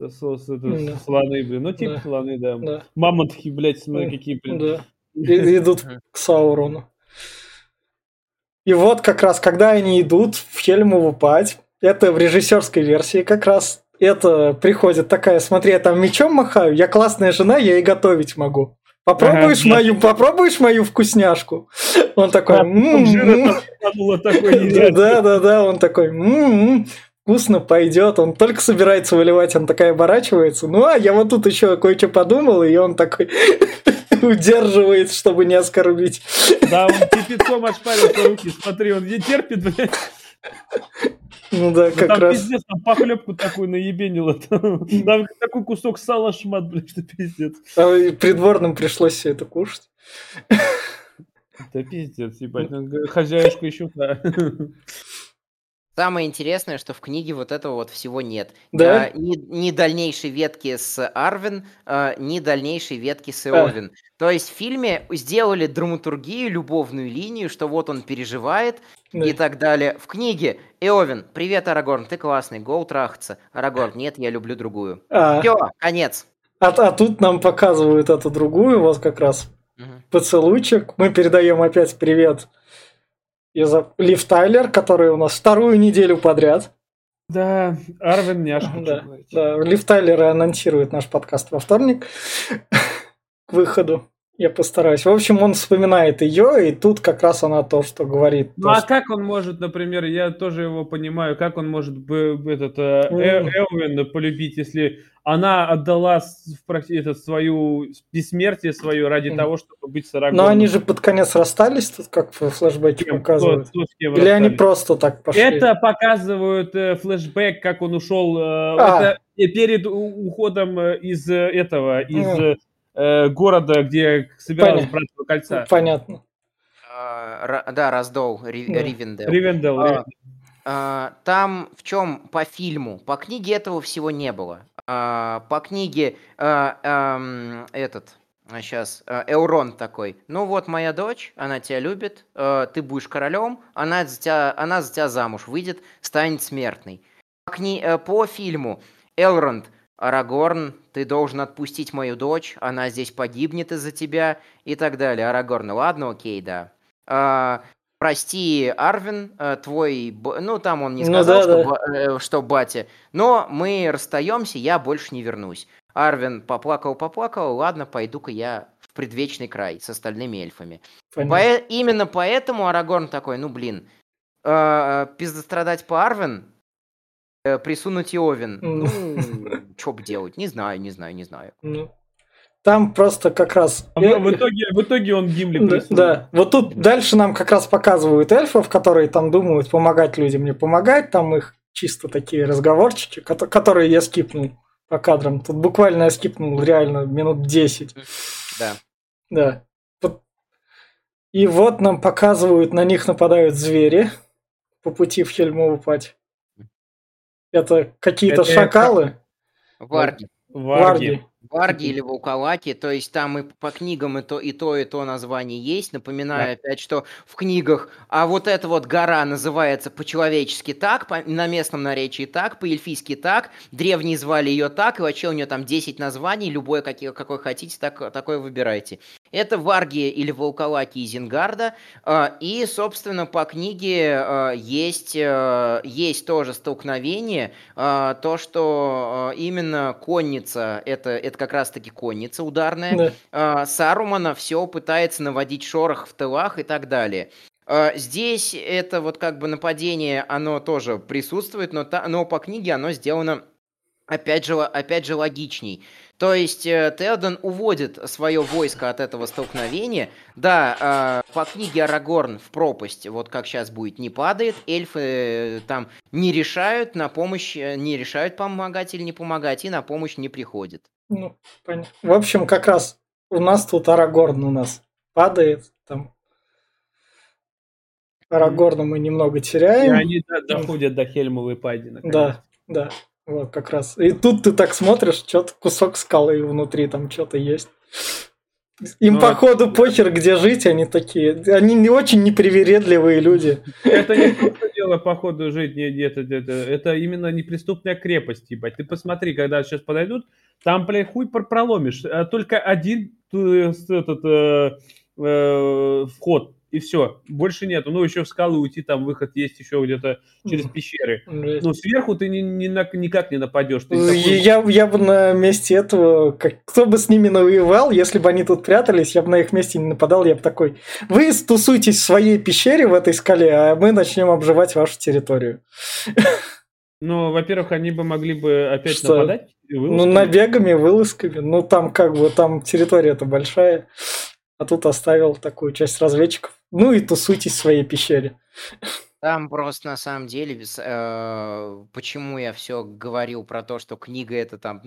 С- это Да. Слоны, блин. Ну, типа Да. слоны, да. Да, Мамонтки, блядь, смотри, Да. какие, блин. да. И- идут к Саурону. И вот как раз, когда они идут в Хельмову пать, это в режиссерской версии как раз, это приходит такая, смотри, я там мечом махаю, я классная жена, я и готовить могу. Попробуешь Ага, да. мою, попробуешь мою вкусняшку? Он такой, «М-м-м». Да, да, да, он такой, «М-м, вкусно пойдет. Он только собирается выливать, он такая оборачивается. Ну, а я вот тут еще кое-что подумал, и он такой удерживает, чтобы не оскорбить. Да, он кипятком ошпарил по руки. Смотри, он не терпит, блядь. Ну да, Ну, как там раз. пиздец, там похлебку такую наебенило. Там, такой кусок сала шмат, блядь, что пиздец. А придворным пришлось все это кушать. Да пиздец, ебать. ну, г- Хозяюшка еще да. Самое интересное, что в книге вот этого вот всего нет. Да? А, ни, ни дальнейшей ветки с Арвин, а, ни дальнейшей ветки с А. Эовин. То есть в фильме сделали драматургию, любовную линию, что вот он переживает. И так далее. В книге Эовин, привет, Арагорн, ты классный, гоу трахаться. Арагорн, нет, я люблю другую. А, Все, конец. а, а тут нам показывают эту другую, вот как раз Мгм. поцелуйчик. Мы передаем опять привет из Лив Тайлер, который у нас вторую неделю подряд. Да, Арвин няшка. Да, да, Лив Тайлер анонсирует наш подкаст во вторник к выходу. Я постараюсь. В общем, он вспоминает ее, и тут как раз она то, что говорит. Ну то, а что- как он может, например, я тоже его понимаю, как он может этот э, Э- Мгм. Эowyn полюбить, если она отдала этот, свою бессмертие свое ради того, чтобы быть с Арагорном? Но они же под конец расстались, тут как Кем? показывают. Кто- кто Или они расстались? просто так пошли? Это показывают э, флешбэк, как он ушел. э, А. Это и перед уходом э, из э, этого, из Мгм. Э, города, где собиралось Понятно. братство кольца. Понятно. А, да, Раздол, Ри- Да. Ривендел. Ривендел. А. А, Там в чем по фильму? По книге этого всего не было. А, По книге а, этот сейчас Эурон такой. Ну вот моя дочь, она тебя любит, ты будешь королем, она за тебя, она за тебя замуж выйдет, станет смертной. По, кни- э, по фильму Элронд, Арагорн, ты должен отпустить мою дочь, она здесь погибнет из-за тебя и так далее. Арагорн, ладно, окей, да. А, Прости, Арвин, э, твой, ну там он не Ну сказал, да, что, да. ба- э, что батя, но мы расстаемся, я больше не вернусь. Арвин поплакал, поплакал, ладно, пойду-ка я в предвечный край с остальными эльфами. Понятно. Пое- именно поэтому Арагорн такой, ну блин, э, пиздострадать по Арвин, э, присунуть Иовин, М. ну, что бы делать, не знаю, не знаю, не знаю. Ну, Там просто как раз... А В итоге, в итоге он Гимли Да, присунул. да. вот тут дальше нам как раз показывают эльфов, которые там думают, помогать людям, не помогать. Там их чисто такие разговорчики, кото- которые я скипнул по кадрам. Тут буквально я скипнул реально минут 10. Да. Да. И вот нам показывают, на них нападают звери по пути в Хельмову пать. Это какие-то Это шакалы, Варги. Варги. варги. Варги или Вулкалаки, то есть там и по книгам и то, и то, и то название есть. Напоминаю опять, что в книгах, а вот эта вот гора называется по-человечески так, по- на местном наречии так, по-эльфийски так, древние звали ее так, и вообще у нее там 10 названий, любое, какие, какое хотите, так, такое выбирайте. Это Варги или Волкалаки из Зингарда, а, и, собственно, по книге а, есть, а, есть тоже столкновение, а, то, что именно конница, это, это как раз-таки конница ударная, Да. а, Сарумана все пытается наводить шорох в тылах и так далее. А, Здесь это вот как бы нападение, оно тоже присутствует, но, та- но по книге оно сделано опять же, опять же логичней. То есть э, Теоден уводит свое войско от этого столкновения. Да, э, по книге Арагорн в пропасть, вот как сейчас будет, не падает. Эльфы э, там не решают на помощь, не решают помогать или не помогать, и на помощь не приходит. Ну, понятно. В общем, как раз у нас тут Арагорн у нас падает, там Арагорна мы немного теряем. И они да, доходят до Хельмовой пади. Наконец. Да, да. Вот как раз. И тут ты так смотришь, что-то кусок скалы внутри там что-то есть. Им, ну, походу, это... похер, где жить, они такие. Они не очень непривередливые люди. Это не просто дело, походу, жить, нет, нет, это, это, именно неприступная крепость, ебать. Ты посмотри, когда сейчас подойдут, там, блядь, хуй проломишь. А только один э, этот, э, э, вход и все, больше нету. Ну, еще в скалы уйти, там выход есть еще где-то через пещеры. Ну, сверху ты ни, ни на, никак не нападешь. Ты такой... я, я бы на месте этого, как, кто бы с ними навоевал, если бы они тут прятались, я бы на их месте не нападал, я бы такой, вы стусуйтесь в своей пещере в этой скале, а мы начнем обживать вашу территорию. Ну, во-первых, они бы могли бы опять Что? нападать. Ну, набегами, вылазками. Ну, там как бы, там территория-то большая. А тут оставил такую часть разведчиков. Ну и тусуйтесь в своей пещере. Там просто на самом деле, э, почему я все говорил про то, что книга это там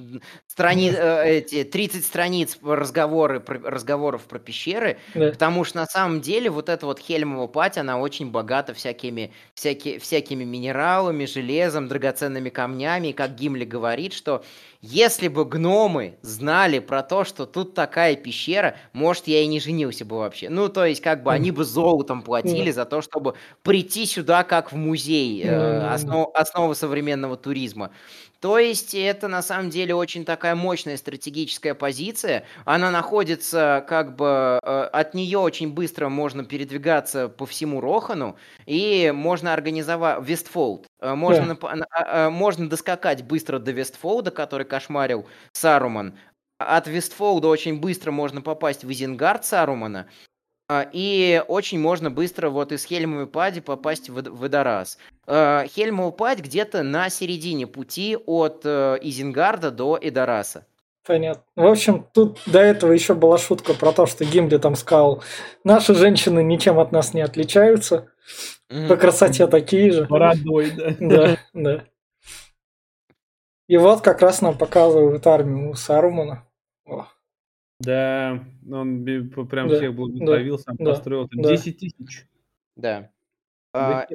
страни, э, эти 30 страниц разговоры, про, разговоров про пещеры, да. потому что на самом деле вот эта вот Хельмова пать, она очень богата всякими, всяки, всякими минералами, железом, драгоценными камнями, и как Гимли говорит, что если бы гномы знали про то, что тут такая пещера, может, я и не женился бы вообще. Ну, то есть, как бы они бы золотом платили за то, чтобы прийти сюда как в музей, э, основ, основа современного туризма. То есть это на самом деле очень такая мощная стратегическая позиция. Она находится как бы э, от нее очень быстро можно передвигаться по всему Рохану и можно организовать Вестфолд. Э, можно, yeah. А, а, можно доскакать быстро до Вестфолда, который кошмарил Саруман. От Вестфолда очень быстро можно попасть в Изенгард Сарумана. А, и очень можно быстро вот из Хельмовой пади попасть в Водораз. А, Хельмова падь где-то на середине пути от э, Изенгарда до Эдораса. Понятно. В общем, тут до этого еще была шутка про то, что Гимли там сказал, наши женщины ничем от нас не отличаются, mm-hmm. по красоте такие же. Бородой, да. Да, да. И вот как раз нам показывают армию Сарумана. О. Да, он прям да, всех благословил, да, сам да, построил. Да. 10 тысяч. Да. А,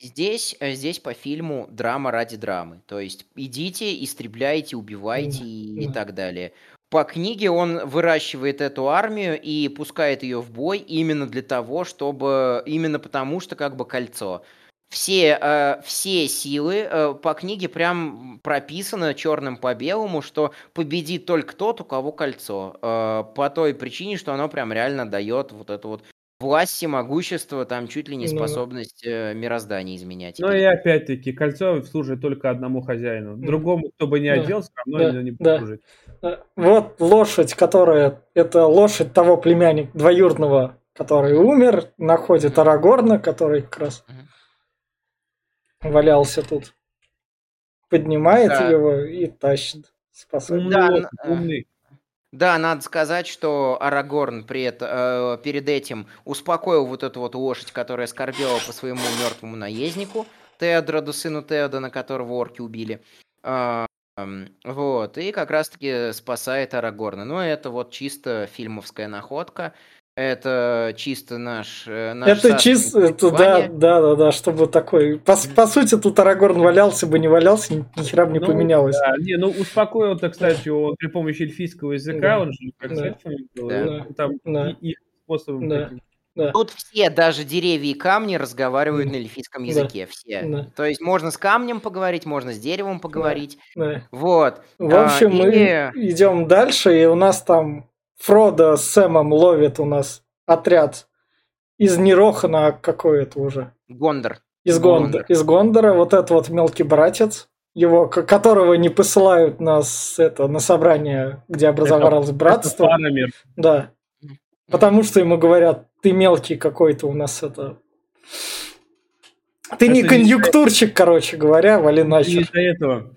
здесь, э, здесь по фильму драма ради драмы. То есть идите, истребляйте, убивайте и, и так далее. По книге он выращивает эту армию и пускает ее в бой именно для того, чтобы... Именно потому, что как бы кольцо все, э, все силы э, по книге прям прописано черным по белому, что победит только тот, у кого кольцо. Э, по той причине, что оно прям реально дает вот эту вот власть, всемогущество, там чуть ли не способность э, мироздания изменять. Ну и опять-таки, кольцо служит только одному хозяину. Другому, кто бы не да. одел, все равно да. не будет да. служить. Вот лошадь, которая... Это лошадь того племянника двоюродного, который умер, находит Арагорна, который как раз... Угу валялся тут. Поднимает да. его и тащит. Спасает. Да, умный. Да, надо сказать, что Арагорн при это, э, перед этим успокоил вот эту вот лошадь, которая скорбела по своему мертвому наезднику, Теодроду, сыну Теодона, которого орки убили. Э, э, вот, и как раз-таки спасает Арагорна. Но это вот чисто фильмовская находка. Это чисто наш, э, наш Это чисто, это, да, да, да, да, чтобы такой. По, по сути, тут Арагорн валялся бы, не валялся, ни, ни хера бы не ну, поменялось. Да, не, ну успокоил-то, кстати, он при помощи эльфийского языка, да. он же как да. был, да. там да. и, их способом да. Да. Тут все, даже деревья и камни, разговаривают на эльфийском языке. Да. Все. Да. То есть можно с камнем поговорить, можно с деревом поговорить. Да. Да. Вот. В общем, а, мы идем дальше, и у нас там Фродо с Сэмом ловит у нас отряд из Нерохана, какой это уже? Гондор. Из, Гондор. из Гондора, вот этот вот мелкий братец, его, которого не посылают нас это, на собрание, где образовалось это, братство. Это да. Потому что ему говорят, ты мелкий какой-то у нас это... Ты это не конъюнктурщик, не... короче говоря, вали нахер. Не из-за этого.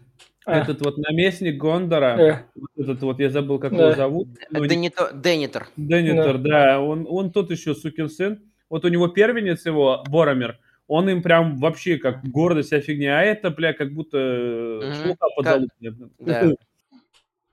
А. этот вот наместник Гондора, Э, вот этот вот, я забыл, как Да. его зовут. Денито- Денитор. Денитор, да, он, он тот еще сукин сын. Вот у него первенец его, Боромер, он им прям вообще как гордость, вся фигня, а это, бля, как будто э, шлуха Как- подзалупная. да.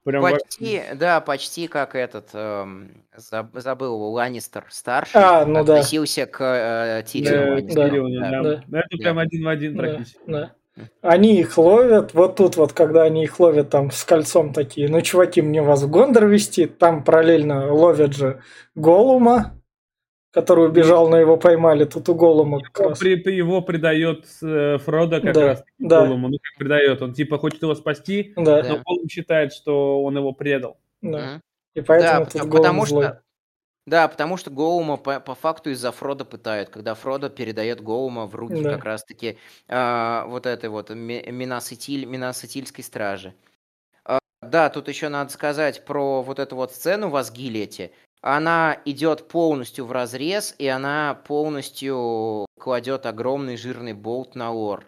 Прям вообще. Почти, да, почти как этот, эм, заб- забыл его, Ланнистер старший А, ну да. относился к э, Да, Тириону Да, да. да. да. Ну, Это прям один в один Да, практически. да. Они их ловят, вот тут вот, когда они их ловят там с кольцом такие, ну, чуваки, мне вас в Гондор вести, там параллельно ловят же Голума, который убежал, но его поймали, тут у Голума как Его, раз. при- его предает э, Фродо как Да, раз да. Голуму. Ну, как предает. Он типа хочет его спасти, Да, Да. но Голум считает, что он его предал. да. Мгм. И поэтому Да, тут потому, Голум потому злой. что да, потому что Гоума по, по факту из-за Фрода пытают, когда Фродо передает Гоума в руки Да. как раз-таки а, вот этой вот Ми- Минасетильской стражи. А, да, тут еще надо сказать про вот эту вот сцену в Асгилете. Она идет полностью в разрез, и она полностью кладет огромный жирный болт на лор.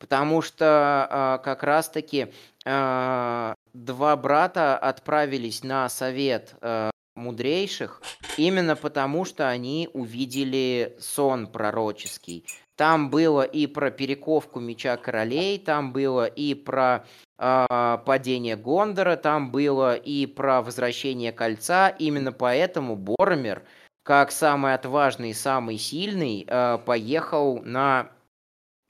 Потому что а, как раз-таки а, два брата отправились на совет а, мудрейших именно потому, что они увидели сон пророческий. Там было и про перековку меча королей, там было и про а, падение Гондора, там было и про возвращение кольца. Именно поэтому Боромер, как самый отважный и самый сильный, а, поехал на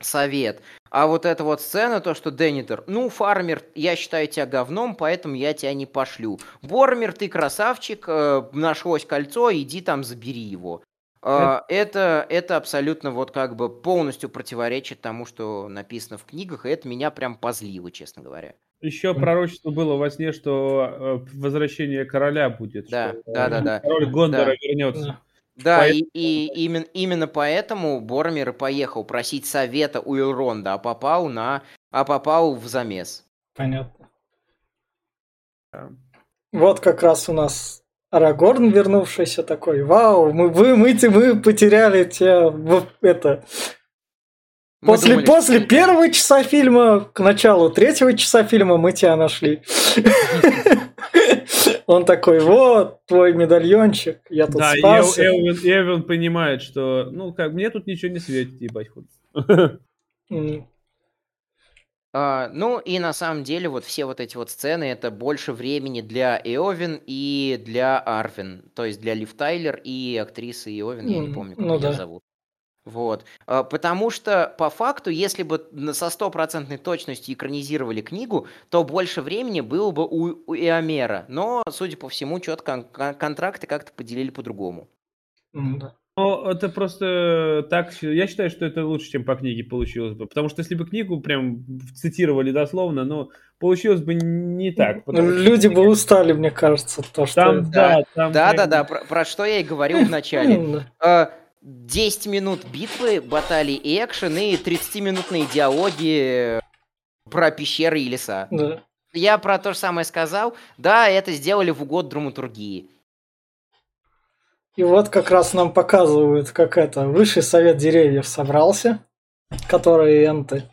совет. А вот эта вот сцена, то, что Денитер, ну, фармер, я считаю тебя говном, поэтому я тебя не пошлю. Бормер, ты красавчик, э, нашлось кольцо, иди там забери его. Э, Это, это абсолютно вот как бы полностью противоречит тому, что написано в книгах, и это меня прям позлило, честно говоря. Еще пророчество было во сне, что э, возвращение короля будет. Да, что, да, да, э, да. Король Гондора Да. вернется. Да. Поэтому- и, и именно, именно поэтому Бормер и поехал просить совета у Элронда, а попал на, а попал в замес. Понятно. Вот как раз у нас Арагорн, вернувшийся такой, вау, мы, вы, мы, мы потеряли тебя, это, Мы после, думали, после что- первого часа фильма к началу третьего часа фильма мы тебя нашли. Он такой, вот, твой медальончик, я тут Да, и спасся. Эл- Элвин, Элвин понимает, что, ну, как, мне тут ничего не светит, ебать. хуй. М, А, ну и на самом деле вот все вот эти вот сцены это больше времени для Эовин и для Арвин, то есть для Лив Тайлер и актрисы Эовин, я не помню, как ну ее да. зовут. Вот. А, Потому что, по факту, если бы со стопроцентной точностью экранизировали книгу, то больше времени было бы у, у Эомера. Но, судя по всему, что-то кон- кон- контракты как-то поделили по-другому. да. Ну, это просто так, я считаю, что это лучше, чем по книге получилось бы. Потому что если бы книгу прям цитировали дословно, ну, получилось бы не так. Ну, что Люди бы устали, мне кажется, то, что... Там, Да, да, там Да, прям- да, да, про, про что я и говорил в начале. М, да. А, 10 минут битвы, баталий и экшен и 30-минутные диалоги про пещеры и леса. Да. Я про то же самое сказал. Да, это сделали в угод драматургии. И вот как раз нам показывают, как это высший совет деревьев собрался, которые энты.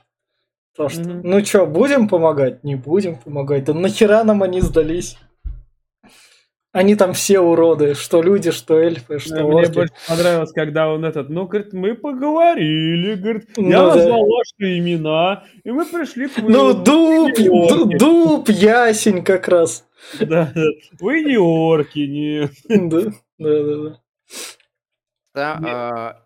То, что, Мгм. ну что, будем помогать? Не будем помогать. Да нахера нам они сдались? Они там все уроды, что люди, что эльфы, что Да, Мне орки. больше понравилось, когда он этот, ну, говорит, мы поговорили, говорит, Ну я да. назвал ваши имена, и мы пришли к Ну, дуб, дуб, ясень как раз. Да, да. Вы не орки, не... Да, да, да. да. Да,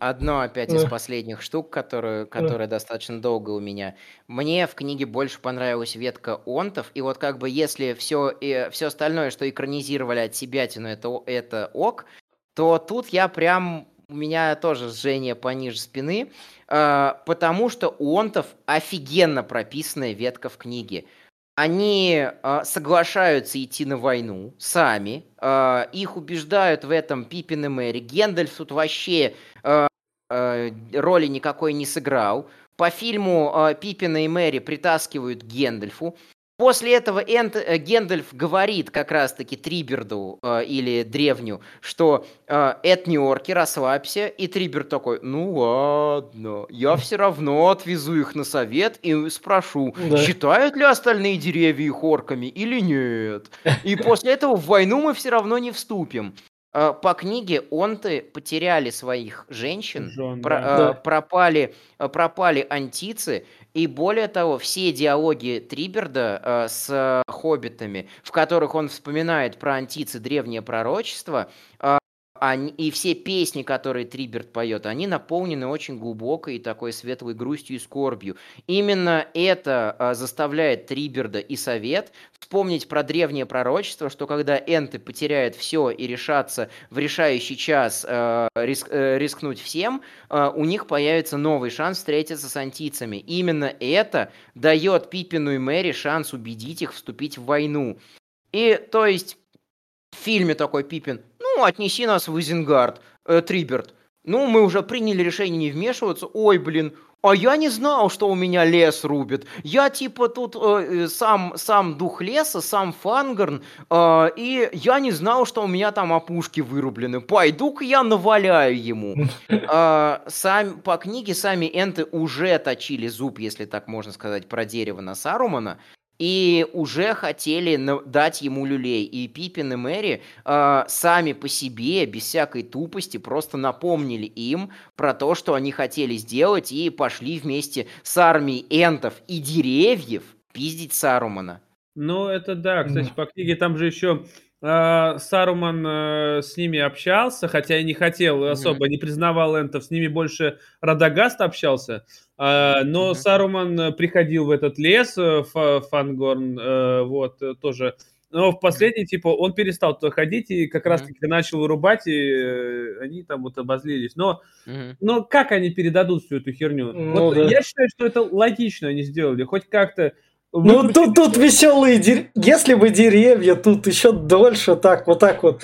одно опять из последних штук, которую, которая достаточно долго у меня. Мне в книге больше понравилась ветка онтов, и вот как бы если все, все остальное, что экранизировали от себя, это, о- это ок, то тут я прям у меня тоже жжение пониже спины, а, потому что у онтов офигенно прописанная ветка в книге. Они а, соглашаются идти на войну сами, а, их убеждают в этом Пиппин и Мэри. Гендальф тут вообще а, а, роли никакой не сыграл. По фильму а, Пиппина и Мэри притаскивают Гендальфу. После этого Энд, э, Гендальф говорит как раз-таки Триберду э, или Древню, что э, это не орки, расслабься. И Триберд такой, ну ладно, я все равно отвезу их на совет и спрошу, да. считают ли остальные деревья их орками или нет. И после этого в войну мы все равно не вступим. Э, по книге онты потеряли своих женщин, Жен, про, да. э, пропали, пропали антицы, и более того, все диалоги Триберда э, с хоббитами, в которых он вспоминает про антицы древнее пророчество, э, они, и все песни, которые Триберт поет, они наполнены очень глубокой такой светлой грустью и скорбью. Именно это а, заставляет Триберда и Совет вспомнить про древнее пророчество, что когда энты потеряют все и решатся в решающий час э, риск, э, рискнуть всем, э, у них появится новый шанс встретиться с антицами. Именно это дает Пипину и Мэри шанс убедить их вступить в войну. И то есть в фильме такой Пипин, ну, отнеси нас в Изенгард, э, Триберт. Ну, мы уже приняли решение не вмешиваться. Ой, блин, а я не знал, что у меня лес рубит. Я типа тут э, э сам, сам дух леса, сам Фангарн, э, и я не знал, что у меня там опушки вырублены. Пойду-ка я наваляю ему. Э, сам, по книге сами энты уже точили зуб, если так можно сказать, про дерево на Сарумана и уже хотели дать ему люлей. И Пипин и Мэри э, сами по себе, без всякой тупости, просто напомнили им про то, что они хотели сделать, и пошли вместе с армией энтов и деревьев пиздить Сарумана. Ну, это да. Кстати, по книге там же еще Саруман э, с ними общался, хотя и не хотел особо, mm-hmm. не признавал энтов, с ними больше Радагаст общался. А, но mm-hmm. Саруман э, приходил в этот лес, э, Фангорн, э, вот, тоже. Но в последний, типа, он перестал туда ходить и как mm-hmm. раз-таки начал вырубать, и они там вот обозлились. Но, mm-hmm. но как они передадут всю эту херню? Ну, вот да. Я считаю, что это логично они сделали. Хоть как-то ну, тут, тут веселые деревья. Если бы деревья тут еще дольше так, вот так вот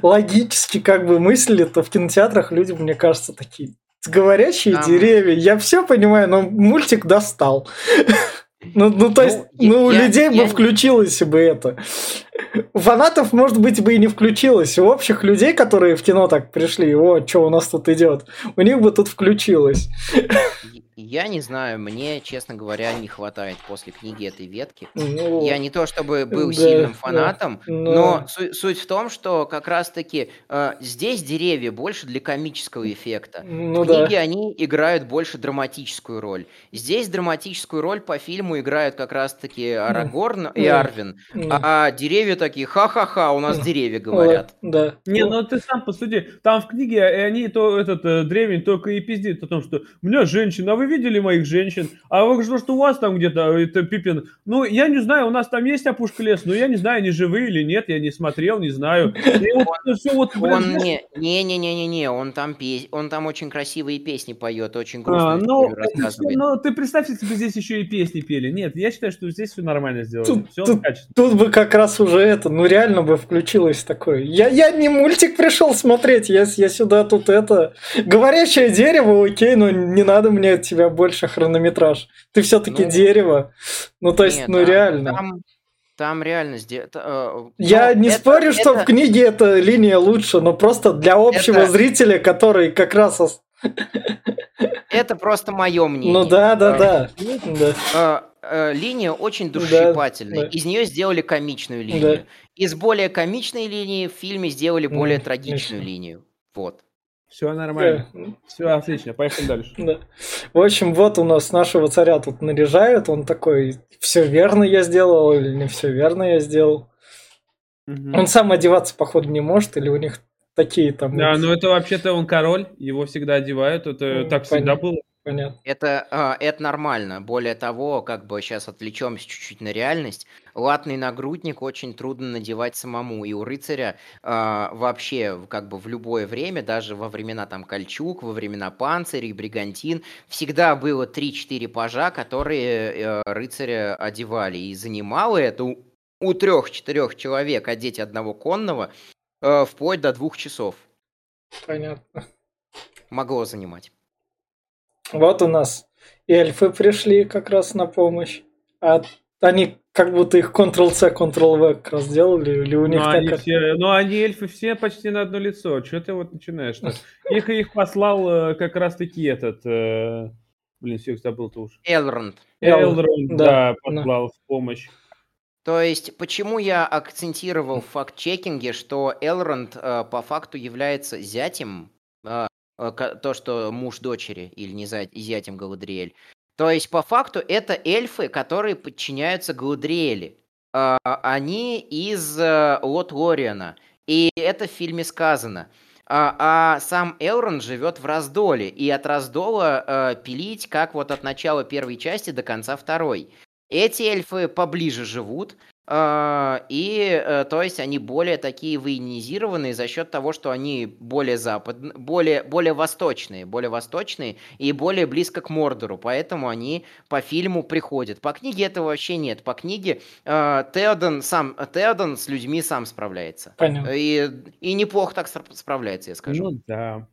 логически как бы мыслили, то в кинотеатрах люди, мне кажется, такие говорящие Там... деревья. Я все понимаю, но мультик достал. Ну, ну, то есть, ну, ну у людей бы включилось бы это. У фанатов, может быть, бы и не включилось. У общих людей, которые в кино так пришли, о, что у нас тут идет, у них бы тут включилось. Я не знаю, мне, честно говоря, не хватает после книги этой ветки. Ну, я не то чтобы был да, сильным фанатом, да, но, но су- суть в том, что как раз-таки э, здесь деревья больше для комического эффекта. Ну, в книге да. они играют больше драматическую роль. Здесь драматическую роль по фильму играют как раз-таки Арагорн и Арвин, а деревья такие, ха-ха-ха, у нас деревья говорят. Да. Не, ну ты сам посуди, там в книге они то этот э, древень только и пиздит о том, что у меня женщина, вы видели моих женщин? А вы что, что у вас там где-то, это Пипин? Ну, я не знаю, у нас там есть опушка лес, но я не знаю, они живые или нет, я не смотрел, не знаю. он, не, не, не, не, не, не, он там пес, он там очень красивые песни поет, очень грустно а, ну, рассказывает. Ну, ты представь, если бы здесь еще и песни пели. Нет, я считаю, что здесь все нормально сделано. Тут, все тут, тут бы как раз уже это, ну реально бы включилось такое. Я, я не мультик пришел смотреть, я, я сюда тут это... Говорящее дерево, окей, но не надо мне тебя больше хронометраж. Ты все-таки ну, дерево. Ну, то есть, нет, ну там, реально. Там, там реально сделано. Э, Я ну, не это, спорю, это... что в книге эта линия лучше, но просто для общего это... зрителя, который как раз. Это просто мое мнение. Ну да, да, да. да. Э, линия очень душесчипательная. Да, да. Из нее сделали комичную линию. Да. Из более комичной линии в фильме сделали более трагичную конечно. линию. Вот. Все нормально. Да. Все отлично, поехали дальше. Да. В общем, вот у нас нашего царя тут наряжают, он такой, все верно я сделал или не все верно я сделал. Угу. Он сам одеваться, походу, не может, или у них такие там... Да, но это вообще-то он король, его всегда одевают, это ну, так понятно. всегда было. Понятно. Это, а, это нормально. Более того, как бы сейчас отвлечемся чуть-чуть на реальность. Латный нагрудник очень трудно надевать самому. И у рыцаря а, вообще как бы в любое время, даже во времена там кольчуг, во времена панцирей, бригантин, всегда было 3-4 пажа, которые э, рыцаря одевали. И занимало это у, у трех-четырех человек одеть одного конного э, вплоть до двух часов. Понятно. Могло занимать. Вот у нас эльфы пришли как раз на помощь. А они как будто их Ctrl-C, Ctrl-V как раз сделали, или у них Ну, так... они как- все, ну, они эльфы все почти на одно лицо. Что ты вот начинаешь-то? Их, их послал э, как раз-таки этот... э, Блин, всех забыл-то уж. Элронд. Элронд, да, послал в помощь. То есть, почему я акцентировал в факт-чекинге, что Элронд э, по факту является зятем, э, то, что муж дочери, или не зять- зятем Галадриэль. То есть, по факту, это эльфы, которые подчиняются Галадриэле. Э, они из э, Лот Лориана. И это в фильме сказано. А, а сам Элронд живет в Раздоле. И от Раздола э, пилить, как вот от начала первой части до конца второй. Эти эльфы поближе живут, а, и, э, то есть, они более такие военизированные за счет того, что они более западные, более, более восточные, более восточные и более близко к Мордору, поэтому они по фильму приходят. По книге этого вообще нет. По книге э, Теоден сам, Теоден с людьми сам справляется. Понятно. И, и неплохо так спра- справляется, я скажу. Ну да.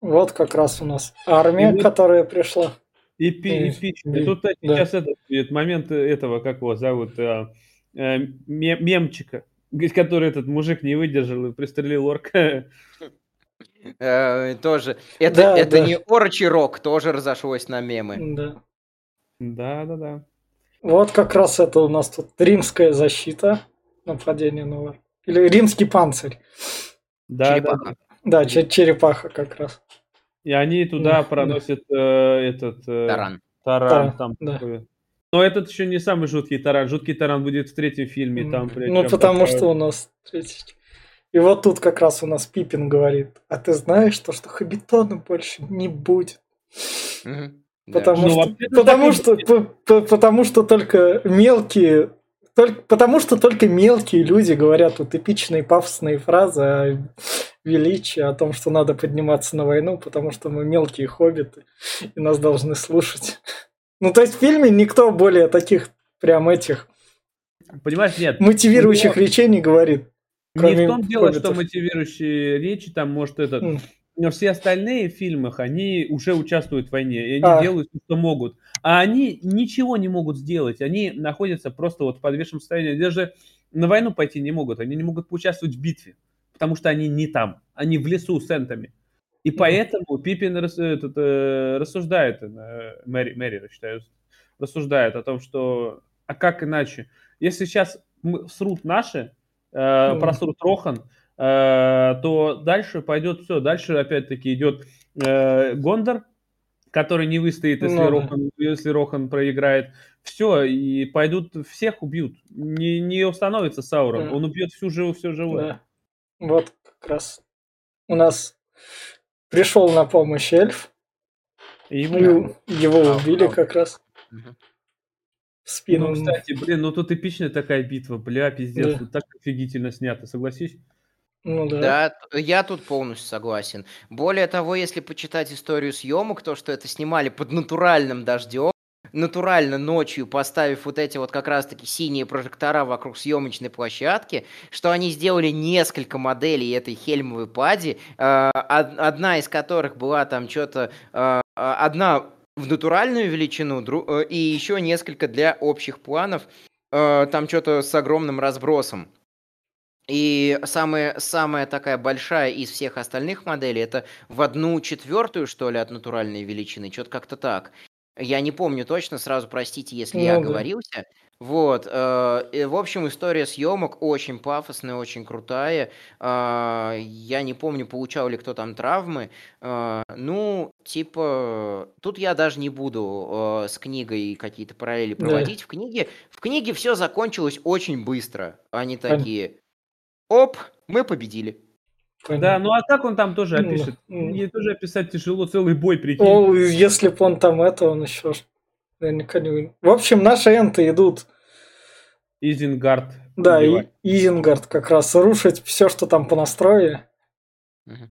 Вот как раз у нас армия, И которая пришла. Эпи- Э, эпично. да, Тут да. сейчас этот будет момент этого, как его зовут, э, э, ме- мемчика, который этот мужик не выдержал и пристрелил орка. Э, тоже. Это, Да, это да. не Орочи Рок, тоже разошлось на мемы. Да. Да-да-да. Вот как раз это у нас тут римская защита, нападение на Или римский панцирь. Да, да, Черепаха. Да, че- черепаха как раз. И они туда Да, проносят э, этот э, Таран. таран. Да, там да. такой. Но этот еще не самый жуткий таран. Жуткий таран будет в третьем фильме. Там, причем ну, потому такая- что у нас третий. И вот тут как раз у нас Пипин говорит, а ты знаешь, то, что Хабитона больше не будет? Мгм. Да. Потому, Ну, что, вообще-то потому, что, п- п- потому что только мелкие, только, потому что только мелкие люди говорят вот эпичные пафосные фразы о величии, о том, что надо подниматься на войну, потому что мы мелкие хоббиты, и нас должны слушать. Ну, то есть в фильме никто более таких прям этих Понимаешь, нет. мотивирующих У речей не говорит. Не в том дело, что хоббитов. мотивирующие речи, там, может, этот... М. Но все остальные в фильмах, они уже участвуют в войне, и они А. делают все, что могут. А они ничего не могут сделать. Они находятся просто вот в подвешенном состоянии. Даже на войну пойти не могут. Они не могут поучаствовать в битве, потому что они не там. Они в лесу с энтами. И поэтому Пипин рас- этот, э, рассуждает, э, Мэри, Мэри, считаю, рассуждает о том, что а как иначе? Если сейчас мы- срут наши, э, просрут Рохан, то дальше пойдет все. Дальше опять-таки идет э, Гондор, который не выстоит, если, Ну да. Рохан, если Рохан проиграет. Все, и пойдут, всех убьют. Не, не установится Саурон. Да. Он убьет всю живу, все живое. Да. Вот как раз у нас пришел на помощь эльф, И ему- его А, убили а. как раз Мгм. в спину. Ну, кстати, блин, ну тут эпичная такая битва, бля, пиздец, Да. тут так офигительно снято, согласись? Ну да. Да, я тут полностью согласен. Более того, если почитать историю съемок, то, что это снимали под натуральным дождем, натурально ночью поставив вот эти вот как раз-таки синие прожектора вокруг съемочной площадки, что они сделали несколько моделей этой хельмовой пади, од- одна из которых была там что-то, одна в натуральную величину, э, и еще несколько для общих планов, там что-то с огромным разбросом. И самая, самая такая большая из всех остальных моделей это в одну четвертую, что ли, от натуральной величины, что-то как-то так. Я не помню точно, сразу простите, если я Ну да. оговорился. Вот, э, в общем, история съемок очень пафосная, очень крутая. А, Я не помню, получал ли кто там травмы. А, Ну, типа, тут я даже не буду э, с книгой какие-то параллели Да. проводить. В книге, в книге все закончилось очень быстро. Они такие, оп, мы победили. Да, ну а так он там тоже Ну, опишет. ну. Ей тоже описать тяжело, целый бой, прикинь. Ну, если бы он там это, он еще наверняка не В общем, наши энты идут, Изенгард. да, и убивать. Изенгард как раз рушить все, что там понастроили. Мгм.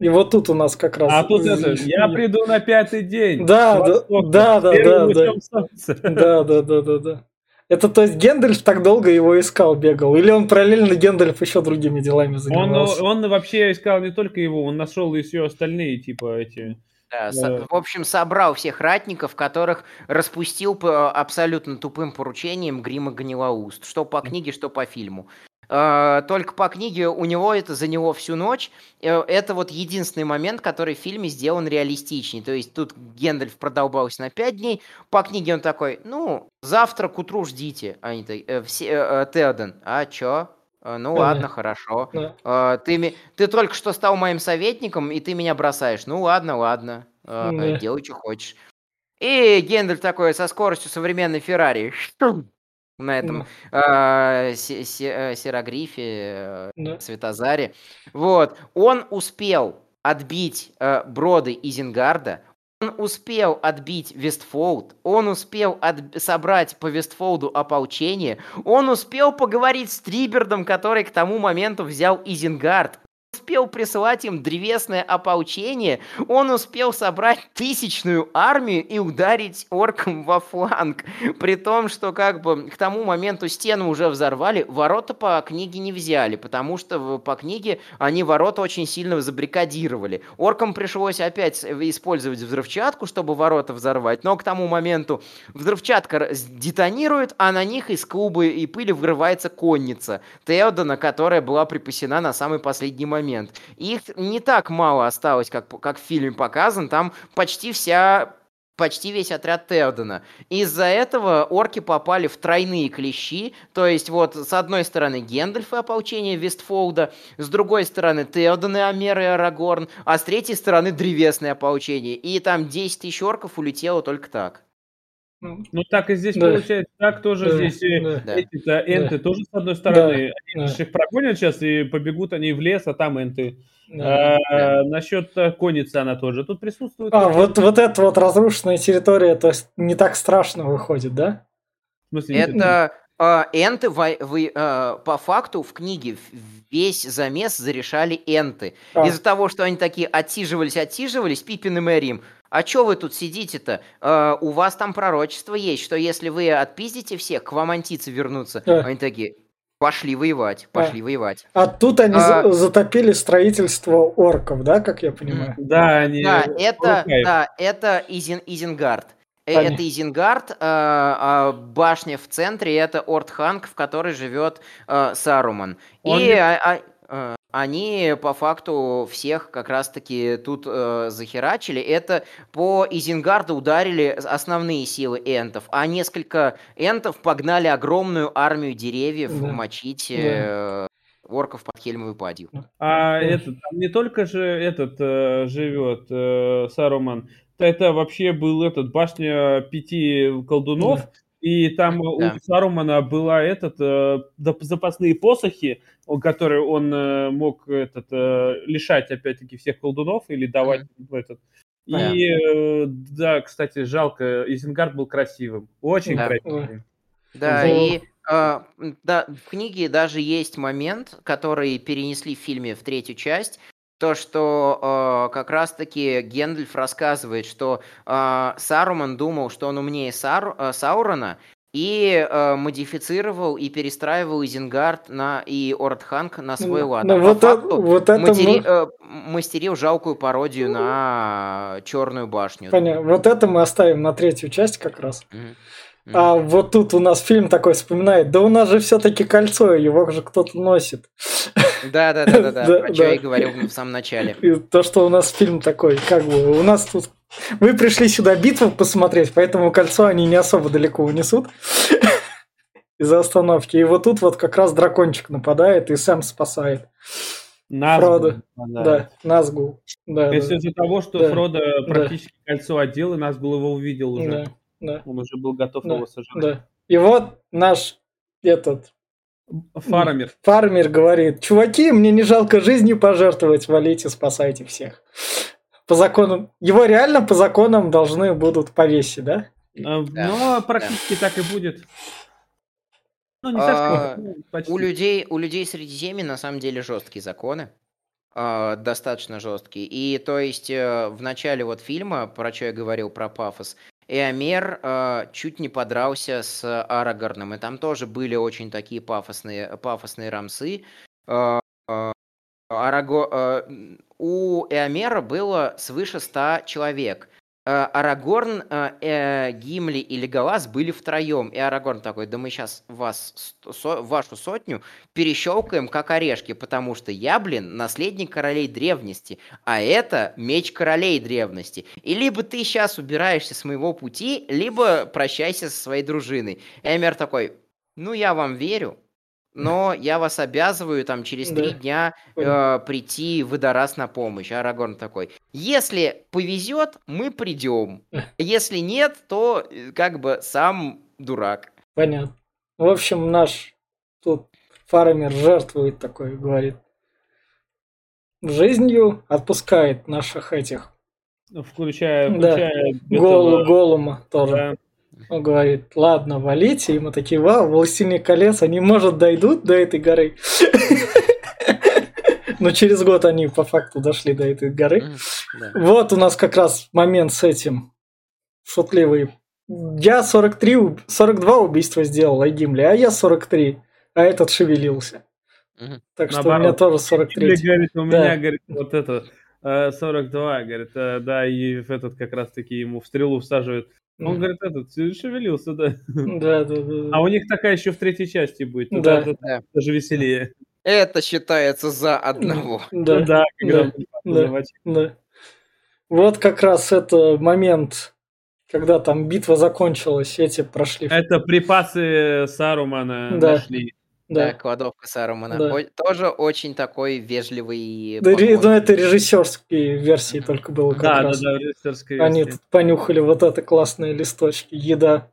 И вот тут у нас как раз... А тут это, я приду на пятый день. Да, да, да, да, да, солнца. Да, да, да, да, да. Это то есть Гендальф так долго его искал, бегал? Или он параллельно Гендальф еще другими делами Он, занимался? он вообще искал не только его, он нашел и все остальные, типа, эти Да, со- в общем, собрал всех ратников, которых распустил по абсолютно тупым поручением Грима Гнилоуст. Что по книге, что по фильму. Э, Только по книге у него это за него всю ночь. Э, Это вот единственный момент, который в фильме сделан реалистичней. То есть тут Гендальф продолбался на 5 дней. По книге он такой, ну, завтра к утру ждите. Они так, э, все, э, э, Теоден, а чё? Ну Понятно. ладно, хорошо. Да. Ты, ты только что стал моим советником, и ты меня бросаешь. Ну ладно, ладно. Да. Делай, что хочешь. И Гендальф такой со скоростью современной Феррари. На этом э, се- се- э, серогрифе, э, Да. Светозаре. Вот. Он успел отбить э, Броды Изенгарда, он успел отбить Вестфолд, он успел собрать по Вестфолду ополчение, он успел поговорить с Трибердом, который к тому моменту взял Изенгард, успел присылать им древесное ополчение, он успел собрать тысячную армию и ударить оркам во фланг. При том, что как бы к тому моменту стену уже взорвали, ворота по книге не взяли, потому что по книге они ворота очень сильно забрикадировали. Оркам пришлось опять использовать взрывчатку, чтобы ворота взорвать, но к тому моменту взрывчатка детонирует, а на них из клуба и пыли врывается конница Теодона, которая была припасена на самый последний момент. Их не так мало осталось, как, как в фильме показан, там почти вся почти весь отряд Теодена. Из-за этого орки попали в тройные клещи, то есть вот с одной стороны Гендальф и ополчение Вестфолда, с другой стороны Теоден и Амер и Арагорн, а с третьей стороны древесное ополчение. И там 10 тысяч орков улетело только так. Ну, Ну так и здесь Да. получается, так тоже Да, здесь да. Да. эти-то энты тоже с одной стороны, Да. они же их прогонят сейчас и побегут они в лес, а там энты. Да. А, Насчет конницы она тоже тут присутствует. А, вот, вот эта вот разрушенная территория, то есть не так страшно выходит, да? В смысле, Это а, энты вы, а, по факту в книге весь замес зарешали энты. А, Из-за того, что они такие отсиживались, отсиживались, Пиппин и Мэри им, а чё вы тут сидите-то? А, у вас там пророчество есть, что если вы отпиздите всех, к вам антицы вернутся. Да. Они такие, пошли воевать, пошли воевать. а тут они а- за- затопили строительство орков, да, как я понимаю? Да, они... Да, это, да, это Изен, Изенгард. Э, Понятно. Это Изенгард, э, а, башня в центре, это Ортханг, в которой живет э, Саруман. Он И а- а, э, они по факту всех как раз-таки тут э, захерачили. Это по Изенгарду ударили основные силы энтов, а несколько энтов погнали огромную армию деревьев Да. мочить э, орков под Хельмовой падью. А этот, там не только же этот э, живет э, Саруман, это вообще был этот башня пяти колдунов, Да. И там Да. у Сарумана была этот э, запасные посохи, которые он э, мог этот э, лишать опять-таки всех колдунов или давать в этот. И э, да, кстати, жалко, Изенгард был красивым, очень Да. красивым. Да, Вот. и а, да, в книге даже есть момент, который перенесли в фильме в третью часть. То, что а, как раз-таки Гендальф рассказывает, что а, Саруман думал, что он умнее Сару- а, Саурона, и а, модифицировал и перестраивал Изенгард на, и Ортханг на свой лад. Ну, А по вот, факту вот это матери- мы- э, мастерил жалкую пародию на Черную башню. понятно. Вот это мы оставим на третью часть как раз. Мгм. А вот тут у нас фильм такой вспоминает, да у нас же все-таки кольцо, его же кто-то носит. Да, да, да, да, да, Да, про что я да. и говорил в самом начале. То, что у нас фильм такой, как бы, у нас тут... Вы пришли сюда битву посмотреть, поэтому кольцо они не особо далеко унесут из-за остановки. И вот тут вот как раз дракончик нападает и сам спасает. Назгул Фродо, нападает. Да, Назгул. Да, есть да, из-за того, что Да. Фродо практически кольцо одел, и Назгул его увидел уже. да, да, Он уже был готов Да, его сожрать. да. И вот наш этот Фарамир. фармер говорит, чуваки, мне не жалко жизни пожертвовать, валите, спасайте всех. По законам, его реально по законам должны будут повесить, да? А, Но практически так и будет. Ну, не А, совсем. ну, почти. У людей, у людей Средиземья на самом деле жесткие законы. а, достаточно жесткие. И то есть э, в начале вот фильма, про что я говорил, про пафос, Эомер э, чуть не подрался с Арагорном. И там тоже были очень такие пафосные, пафосные рамсы. Э, э, Араго... э, у Эомера было свыше 100 человек. Э, Арагорн, э, э, Гимли и Леголас были втроем. И Арагорн такой, да мы сейчас вас, со- вашу сотню перещелкаем как орешки, потому что я, блин, наследник королей древности, а это меч королей древности. И либо ты сейчас убираешься с моего пути, либо прощайся со своей дружиной. Эмер такой, ну я вам верю, но я вас обязываю там через три Да. дня э, прийти Водораз на помощь. Арагорн такой, если повезет, мы придем. Если нет, то э, как бы сам дурак. Понятно. В общем, наш тут фармер жертвует такой, говорит. Жизнью отпускает наших этих. Включая, Да. включая Голу, этого, голума тоже. да. Он говорит, ладно, валите. И мы такие, вау, властелин колец, они, может, дойдут до этой горы. Но через год они по факту дошли до этой горы. Вот у нас как раз момент с этим шутливый. Я 43, уб- 42 убийства сделал, а Гимли, а я 43, а этот шевелился. Так что у меня тоже Или, 43. говорит, у меня, говорит, вот это э, 42, говорит, э, да, и этот как раз-таки ему в стрелу всаживают. Он, Мгм. говорит, этот, шевелился, да. Да, да, да. А у них такая еще в третьей части будет. Ну, Да. да, даже веселее. Это считается за одного. Да, да, когда да, да. да. Вот как раз это момент, когда там битва закончилась, эти прошли. Это припасы Сарумана Да. нашли. Да, Да. кладовка Сарумана. Да. О- Тоже очень такой вежливый. Да, ре- подход. ну, это режиссерские версии только было как Да, да, раз. да, в режиссерской Они версии. тут понюхали вот это классные листочки, еда.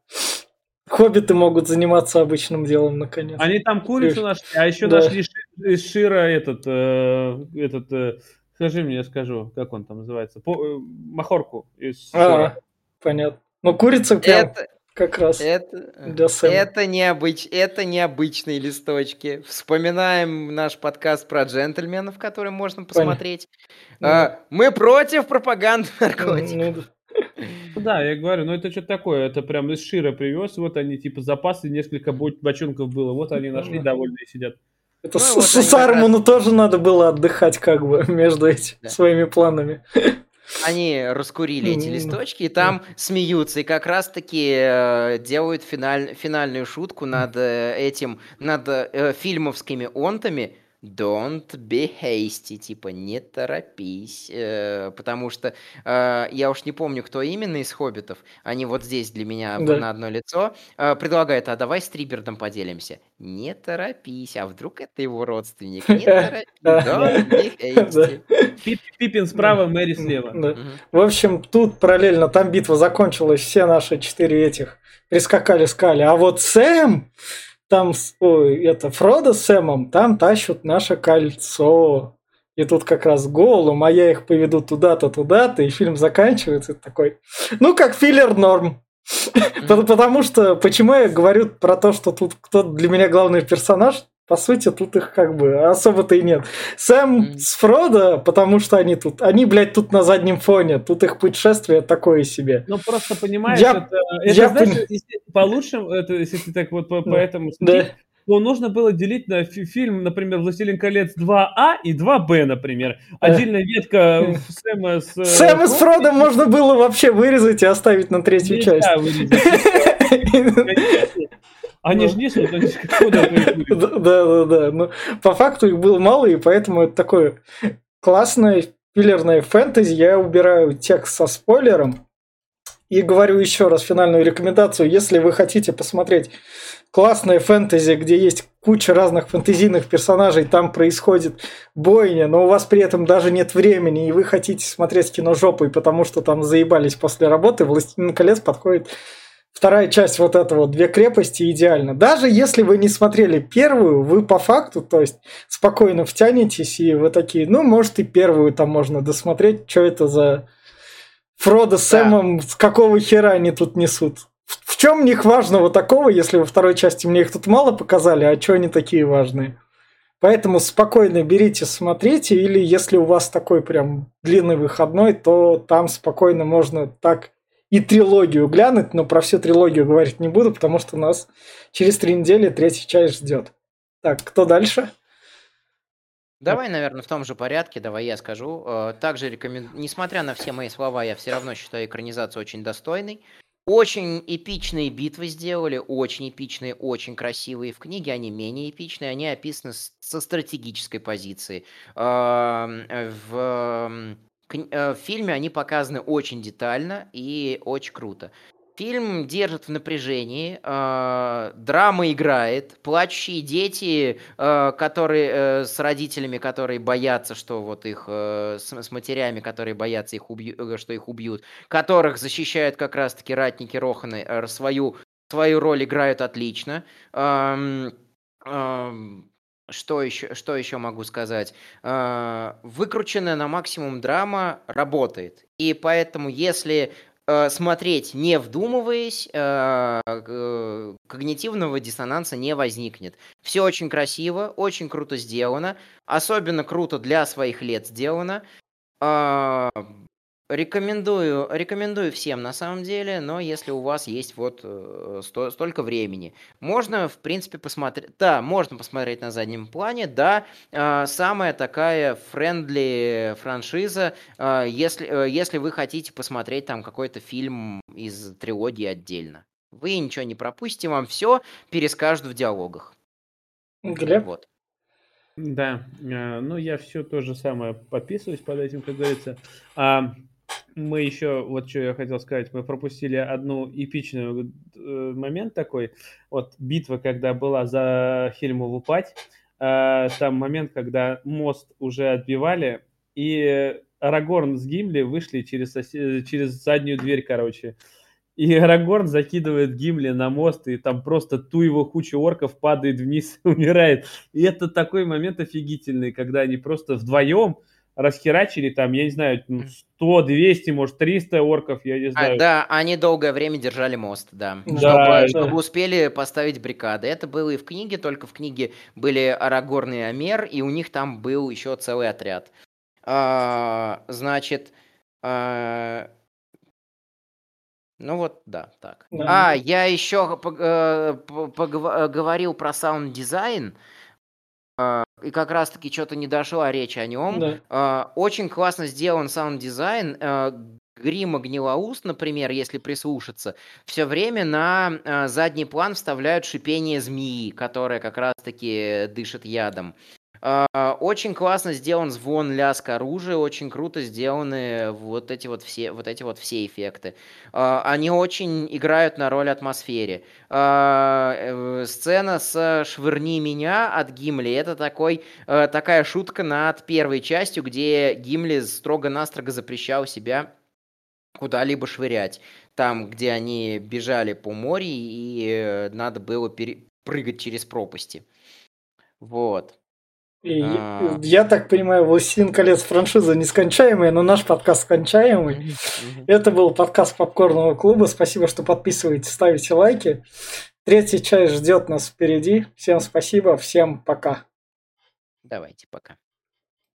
Хоббиты могут заниматься обычным делом, наконец. Они там курицу нашли, а еще Да. нашли Ши- из Шира этот, э, этот, э, скажи мне, я скажу, как он там называется, По- э, махорку из А, Шира. понятно. Ну, курица прям Это, как раз это, для Сэма. это, необыч, это необычные листочки. Вспоминаем наш подкаст про джентльменов, который можно посмотреть. Ну, А, мы против пропаганды наркотиков. ну, да. Ну Да, я говорю, ну это что-то такое, это прям из Шира привез, вот они типа запасы, несколько бо- бочонков было, вот они нашли, Ну, довольные сидят. Это Ну, с, вот тоже надо было отдыхать как бы между этими Да. своими планами. Они раскурили эти листочки и там смеются. И как раз-таки э, делают финаль- финальную шутку над э, этим, над э, фильмовскими онтами. Don't be hasty, типа не торопись, э, потому что э, я уж не помню, кто именно из хоббитов, они вот здесь для меня Да. на одно лицо, э, предлагают, а давай с Трибердом поделимся. Не торопись, а вдруг это его родственник? Не торопись, don't be hasty. Пип- Пиппин справа, Мэри слева. В общем, тут параллельно там битва закончилась, все наши четыре этих прискакали, сказали, а вот Сэм, там, ой, это Фродо с Сэмом, там тащут наше кольцо. И тут как раз Голум, а я их поведу туда-то, туда-то, и фильм заканчивается такой, ну, как филлер норм. Потому что, почему я говорю про то, что тут кто для меня главный персонаж, по сути, тут их как бы особо-то и нет. Сэм Мгм. с Фродо, потому что они тут, они, блядь, тут на заднем фоне, тут их путешествие такое себе. Ну, просто понимаешь, Я- это, это, я знаешь, пон- если по лучшим, это, если ты так вот по, по этому Да. то нужно было делить на фи- фильм, например, «Властелин колец 2А» и 2Б, например. Отдельная ветка Э. Сэма с... э, Сэм с Фродо можно было вообще вырезать и оставить на третью часть. Они Ну. же несут, они ж куда их Да, да, да. Но по факту их было мало, и поэтому это такое классное филлерное фэнтези. Я убираю текст со спойлером. И говорю еще раз финальную рекомендацию. Если вы хотите посмотреть классное фэнтези, где есть куча разных фэнтезийных персонажей, там происходит бойня, но у вас при этом даже нет времени, и вы хотите смотреть кино жопой, потому что там заебались после работы, «Властелин колец» подходит вторая часть вот этого «Две крепости» идеально. Даже если вы не смотрели первую, вы по факту, то есть спокойно втянетесь, и вы такие, ну, может, и первую там можно досмотреть, что это за Фродо с Сэмом, с какого хера они тут несут. В, в чем них важного такого, если во второй части мне их тут мало показали, а что они такие важные? Поэтому спокойно берите, смотрите, или если у вас такой прям длинный выходной, то там спокойно можно так и трилогию глянуть, но про всю трилогию говорить не буду, потому что нас через три недели третья часть ждет. Так, кто дальше? Давай, наверное, в том же порядке, давай я скажу. Э, также рекомендую, несмотря на все мои слова, я все равно считаю экранизацию очень достойной. Очень эпичные битвы сделали, очень эпичные, очень красивые. В книге они менее эпичные, они описаны со стратегической позиции. Э, в в фильме они показаны очень детально и очень круто. Фильм держит в напряжении, э, драма играет, плачущие дети, э, которые э, с родителями, которые боятся, что вот их э, с, с матерями, которые боятся их убью, э, что их убьют, которых защищают как раз-таки ратники Роханы, э, свою свою роль играют отлично. Эм, эм, что еще, что еще могу сказать? Э, выкрученная на максимум драма работает. И поэтому, если Э, смотреть, не вдумываясь, э, когнитивного диссонанса не возникнет. Все очень красиво, очень круто сделано, особенно круто для своих лет сделано. А, Рекомендую, рекомендую всем на самом деле, но если у вас есть вот э, сто, столько времени, можно в принципе посмотреть, да, можно посмотреть на заднем плане, да, э, самая такая френдли франшиза, э, если, э, если вы хотите посмотреть там какой-то фильм из трилогии отдельно. Вы ничего не пропустите, вам все перескажут в диалогах. Глеб? Вот. Да, э, ну я все то же самое подписываюсь под этим, как говорится. А, мы еще, вот что я хотел сказать, мы пропустили одну эпичную э, момент такой, вот битва, когда была за Хельмову пать, э, там момент, когда мост уже отбивали, и Арагорн с Гимли вышли через, сосед... через заднюю дверь, короче. И Арагорн закидывает Гимли на мост, и там просто ту его куча орков падает вниз, умирает. И это такой момент офигительный, когда они просто вдвоем, расхерачили там, я не знаю, 100, 200, может, 300 орков, я не а, знаю. А, да, они долгое время держали мост, да. да чтобы, чтобы успели поставить бригады. Это было и в книге, только в книге были Арагорн и Эомер, и у них там был еще целый отряд. А, значит, а, ну вот, да, так. Да. А, я еще поговорил про саунд-дизайн. И как раз-таки что-то не дошла речь о нем. Да. А, очень классно сделан саунд-дизайн. А, Грима Гнилоуст, например, если прислушаться, все время на задний план вставляют шипение змеи, которая как раз-таки дышит ядом. А, очень классно сделан звон, лязг оружия, очень круто сделаны вот эти вот все, вот эти вот все эффекты. А, они очень играют на роль атмосфере. А, э, сцена с «Швырни меня» от Гимли – это такой, э, такая шутка над первой частью, где Гимли строго-настрого запрещал себя куда-либо швырять. Там, где они бежали по морю, и э, надо было пере- прыгать через пропасти. Вот. И а... я так понимаю, «Властелин колец» франшиза нескончаемая, но наш подкаст скончаемый. Это был подкаст Попкорного клуба. Спасибо, что подписываетесь, ставите лайки. Третья часть ждет нас впереди. Всем спасибо, всем пока. Давайте, пока.